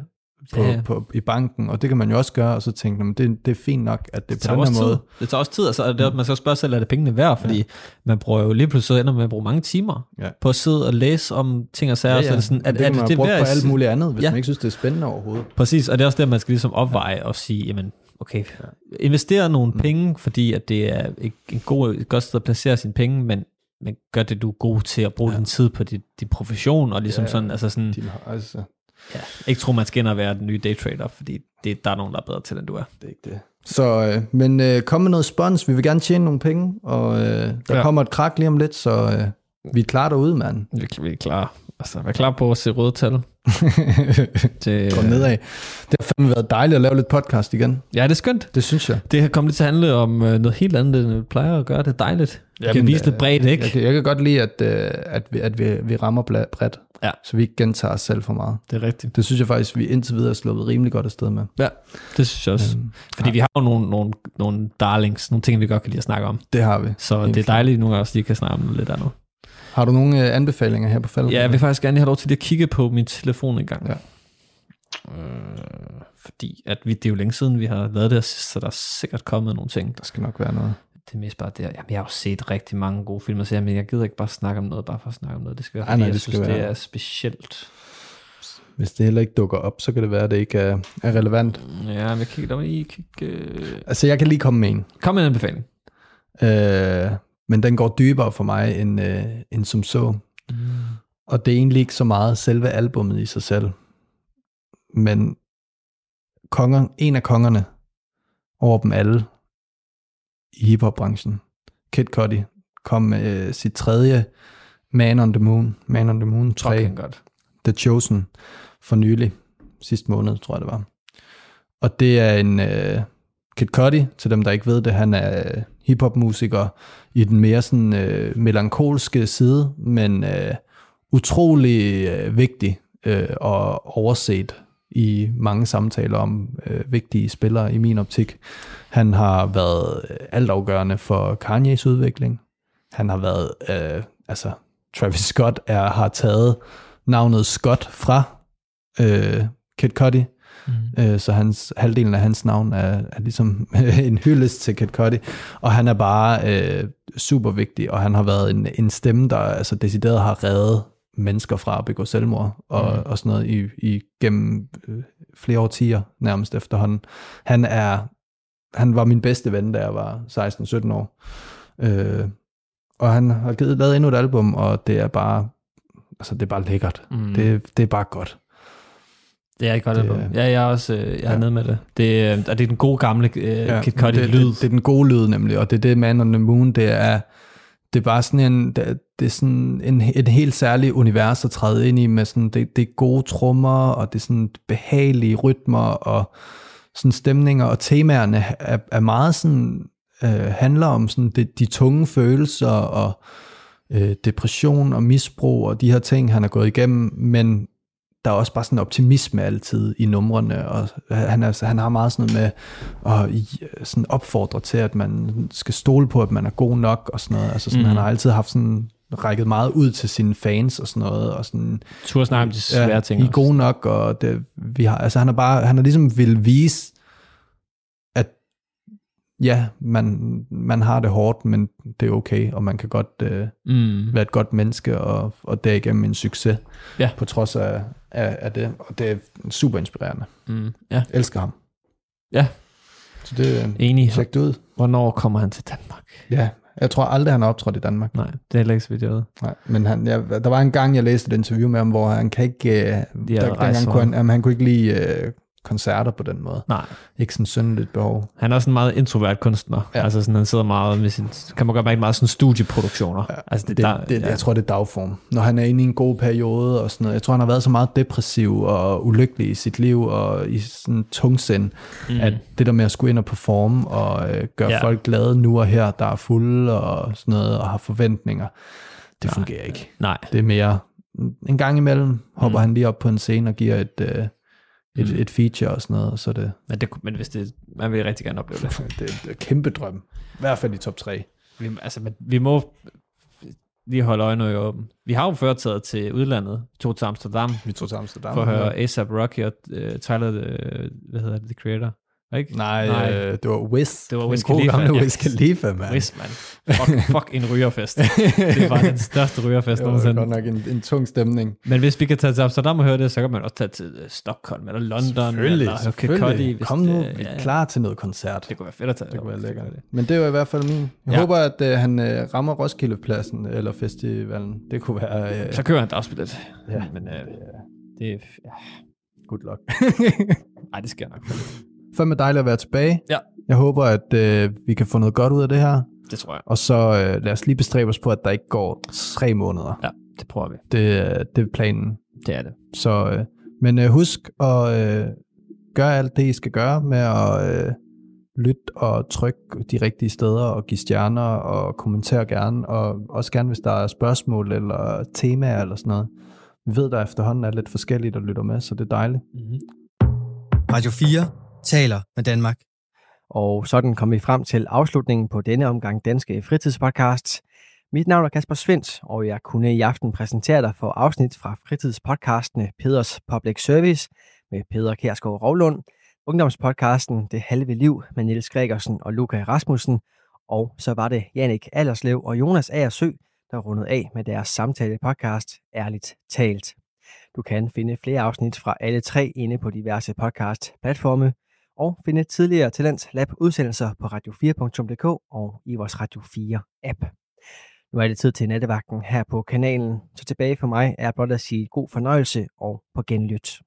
på, Ja, ja. på, i banken. Og det kan man jo også gøre, og så tænke, "Nå, men det, det er fint nok, at det det på den her måde. tid. Det tager også tid. Altså, det, er- man skal også spørge sig selv, er det pengene værd? Fordi ja. man bruger jo lige pludselig så ender med at bruge mange timer Ja. på at sidde og læse om ting og sager. Ja, ja. Så det sådan, at, det er det, det brugt værd på alt muligt andet, hvis Ja. man ikke synes, det er spændende overhovedet. Præcis, og det er også det, man skal ligesom opveje og sige, jamen, okay, investere nogle Mm. penge, fordi at det er et, en god, et godt sted at placere sine penge, men, men gør det, du er god til at bruge ja. din tid på dit, din profession, og ligesom Ja. sådan, altså sådan, Din, altså, ja, ikke tro, man skal ind og være den nye daytrader, fordi det, der er nogen, der er bedre til, end du er. det er ikke det. Så, øh, men øh, kom med noget spons. Vi vil gerne tjene nogle penge, og øh, der ja. kommer et krak lige om lidt, så øh, vi er klar derude, mand. Vi, vi er klar. Altså, vær klar på at se røde tal. til, Gå nedad. Det har fandme været dejligt at lave lidt podcast igen. Ja, det er skønt. Det synes jeg. Det her kommer lidt til at handle om øh, noget helt andet, end vi plejer at gøre. Det er dejligt. Vi kan Jamen, vise lidt øh, bredt, ikke? Jeg, kan- jeg kan godt lide, at, øh, at, vi, at vi, vi rammer bredt, Ja. så vi ikke gentager os selv for meget. Det er rigtigt. Det synes jeg faktisk, vi indtil videre er sluppet rimelig godt afsted med. Ja, det synes jeg også. Øhm, Fordi vi har jo nogle, nogle, nogle darlings, nogle ting, vi godt kan lide at snakke om. Det har vi. Så Helt det er dejligt, at nogle af os lige kan snakke om lidt andet. Har du nogle øh, anbefalinger her på faldet? Ja, jeg vil faktisk gerne have lov til lige at kigge på min telefon en gang. Ja. Øh, fordi at vi, det er jo længe siden, vi har lavet det, her sidst, så der er sikkert kommet nogle ting. Der skal nok være noget. det er mest bare det. Jamen, jeg har jo set rigtig mange gode film og serier, men jeg gider ikke bare snakke om noget, bare for at snakke om noget. Det skal være, Ej, fordi nej, jeg det synes, det være- er specielt. Hvis det heller ikke dukker op, så kan det være, at det ikke er, er relevant. Ja, men jeg kigger lige kigge... Øh... Altså, jeg kan lige komme med en. Kom med en anbefaling. Øh, men den går dybere for mig end, øh, end som så. Mm. Og det er egentlig ikke så meget selve albummet i sig selv. Men konger, en af kongerne over dem alle i hiphop-branchen, Kid Cudi, kom med øh, sit tredje Man on the Moon, Man on the Moon 3, Fucking godt. The Chosen, for nylig, sidste måned, tror jeg det var. Og det er en uh, Kid Cudi, til dem der ikke ved det, han er hiphopmusikere hiphop-musiker i den mere sådan øh, melankolske side, men øh, utrolig øh, vigtig øh, og overset i mange samtaler om øh, vigtige spillere i min optik. Han har været øh, altafgørende for Kanye's udvikling. Han har været, øh, altså Travis Scott er, har taget navnet Scott fra øh, Kid Cudi, Mm. øh, så hans, halvdelen af hans navn er, er ligesom en hyldest til Kid Cudi, og han er bare øh, super vigtig, og han har været en, en stemme, der altså decideret har reddet mennesker fra at begå selvmord, og, Mhm. og sådan noget i, i gennem øh, flere årtier nærmest efterhånden. Han er, han var min bedste ven, da jeg var 16-17 år, øh, og han har givet, lavet endnu et album, og det er bare, altså det er bare lækkert. Mm. Det, det er bare godt. Det er et godt Det- album. Ja, jeg er også øh, jeg er Ja. nede med det. Det, er- og det er den gode gamle øh, Ja, Kid Cudi det, lyd. Det, det, er den gode lyd nemlig, og det er det Man on the Moon, det er, det er bare sådan en, det, det er sådan en, en helt særlig univers at træde ind i, med sådan, det, det er gode trommer, og det er sådan behagelige rytmer, og sådan stemninger, og temaerne er, er meget sådan, øh, handler om sådan det, de tunge følelser, og øh, depression og misbrug, og de her ting, han har gået igennem, men der er også bare sådan en optimisme altid i numrene, og han, er, han har meget sådan noget med at i- sådan opfordre til, at man skal stole på, at man er god nok, og sådan noget. Altså sådan, Mm. han har altid haft sådan rækket meget ud til sine fans og sådan noget, og sådan, Tur snakke om de svære ting I er gode nok, og det, vi har, altså han har bare, han har ligesom vil vise, ja, man, man har det hårdt, men det er okay, og man kan godt øh, Mm. være et godt menneske, og, og derigennem en succes, Ja. på trods af, af, af det, og det er super inspirerende. Mm. Ja, Jeg elsker ham. Ja. Så det, øh, enig. tjek det ud. Hvornår kommer han til Danmark? Ja, jeg tror aldrig, han har optrådt i Danmark. Nej, det er heller ikke så vidt, jeg ved. Nej, men han, ja, der var en gang, jeg læste et interview med ham, hvor han kan ikke, øh, De der, dengang kunne han, jamen, han kunne ikke lide øh, koncerter på den måde. Nej, Ikke sådan syndeligt behov. han er også en meget introvert kunstner. Ja. Altså sådan, han sidder meget med sin, kan man godt mærke meget sådan studieproduktioner. Ja. Altså det, Det, der, det, ja. Jeg tror, det er dagform. Når han er inde i en god periode og sådan noget. Jeg tror, han har været så meget depressiv og ulykkelig i sit liv og i sådan tungsind, mm. at det der med at skulle ind og performe og øh, gøre Ja. folk glade nu og her, der er fulde og sådan noget, og har forventninger, det Nej. fungerer ikke. Nej, Det er mere, en gang imellem hopper mm. han lige op på en scene og giver et, øh, et, Mm. et feature og sådan noget, og så det, men, det, men hvis det, man vil rigtig gerne opleve det. det, det er en kæmpe drøm. I hvert fald i top 3. Vi, altså, men vi må lige holde øjnene åbne. Vi har jo før taget til udlandet, vi tog til Amsterdam, Vi tog til Amsterdam. for at høre A$AP Rocky og uh, Tyler, uh, hvad hedder det, The Creator. Ikke? Nej, Nej. Øh, det var Wiz. Det var Wiz Khalifa, gamle ja. Wiz Khalifa, mand. Wiz, man. Fuck, fuck en rygerfest. det var den største rygerfest Det var nogensinde. godt nok en, en tung stemning. Men hvis vi kan tage til Amsterdam og høre det, så kan man også tage til øh, Stockholm eller London. eller Kid Cudi, hvis Kom nu, det, vi er klar til noget koncert. Det kunne være fedt at tage. Det kunne være lækkert. Men det var i hvert fald min. Jeg Ja. ja. håber, at uh, han uh, rammer Roskildepladsen eller festivalen. Det kunne være... Uh, Så kører han dagsbillet. Ja. Men øh, det er... Ja. good luck. Ej, det sker nok. Fandme dejligt at være tilbage. Ja. Jeg håber, at uh, vi kan få noget godt ud af det her. Det tror jeg. Og så uh, lad os lige bestræbe os på, at der ikke går tre måneder. Ja, det prøver vi. Det, uh, det er planen. Det er det. Så, uh, men uh, husk at uh, gøre alt det, I skal gøre med at uh, lytte og trykke de rigtige steder og give stjerner og kommentere gerne. Og også gerne, hvis der er spørgsmål eller temaer eller sådan noget. Vi ved, der efterhånden er lidt forskelligt, der lytter med, så det er dejligt. Mm-hmm. Radio 4 taler med Danmark. Og sådan kom vi frem til afslutningen på denne omgang Danske Fritidspodcasts. Mit navn er Kasper Svendt, og jeg kunne i aften præsentere dig for afsnit fra fritidspodcastene Peders Public Service med Peder Kærsgaard Rovlund, ungdomspodcasten Det Halve Liv med Niels Gregersen og Luca Rasmussen, Og så var det Jannik Allerslev og Jonas Aersø, der rundede af med deres samtale podcast Ærligt Talt. Du kan finde flere afsnit fra alle tre inde på diverse podcast-platforme, og finde tidligere Talents Lab udsendelser på radio4.dk og i vores Radio 4 app. Nu er det tid til nattevagten her på kanalen, så tilbage for mig er blot at sige god fornøjelse og på genlyt.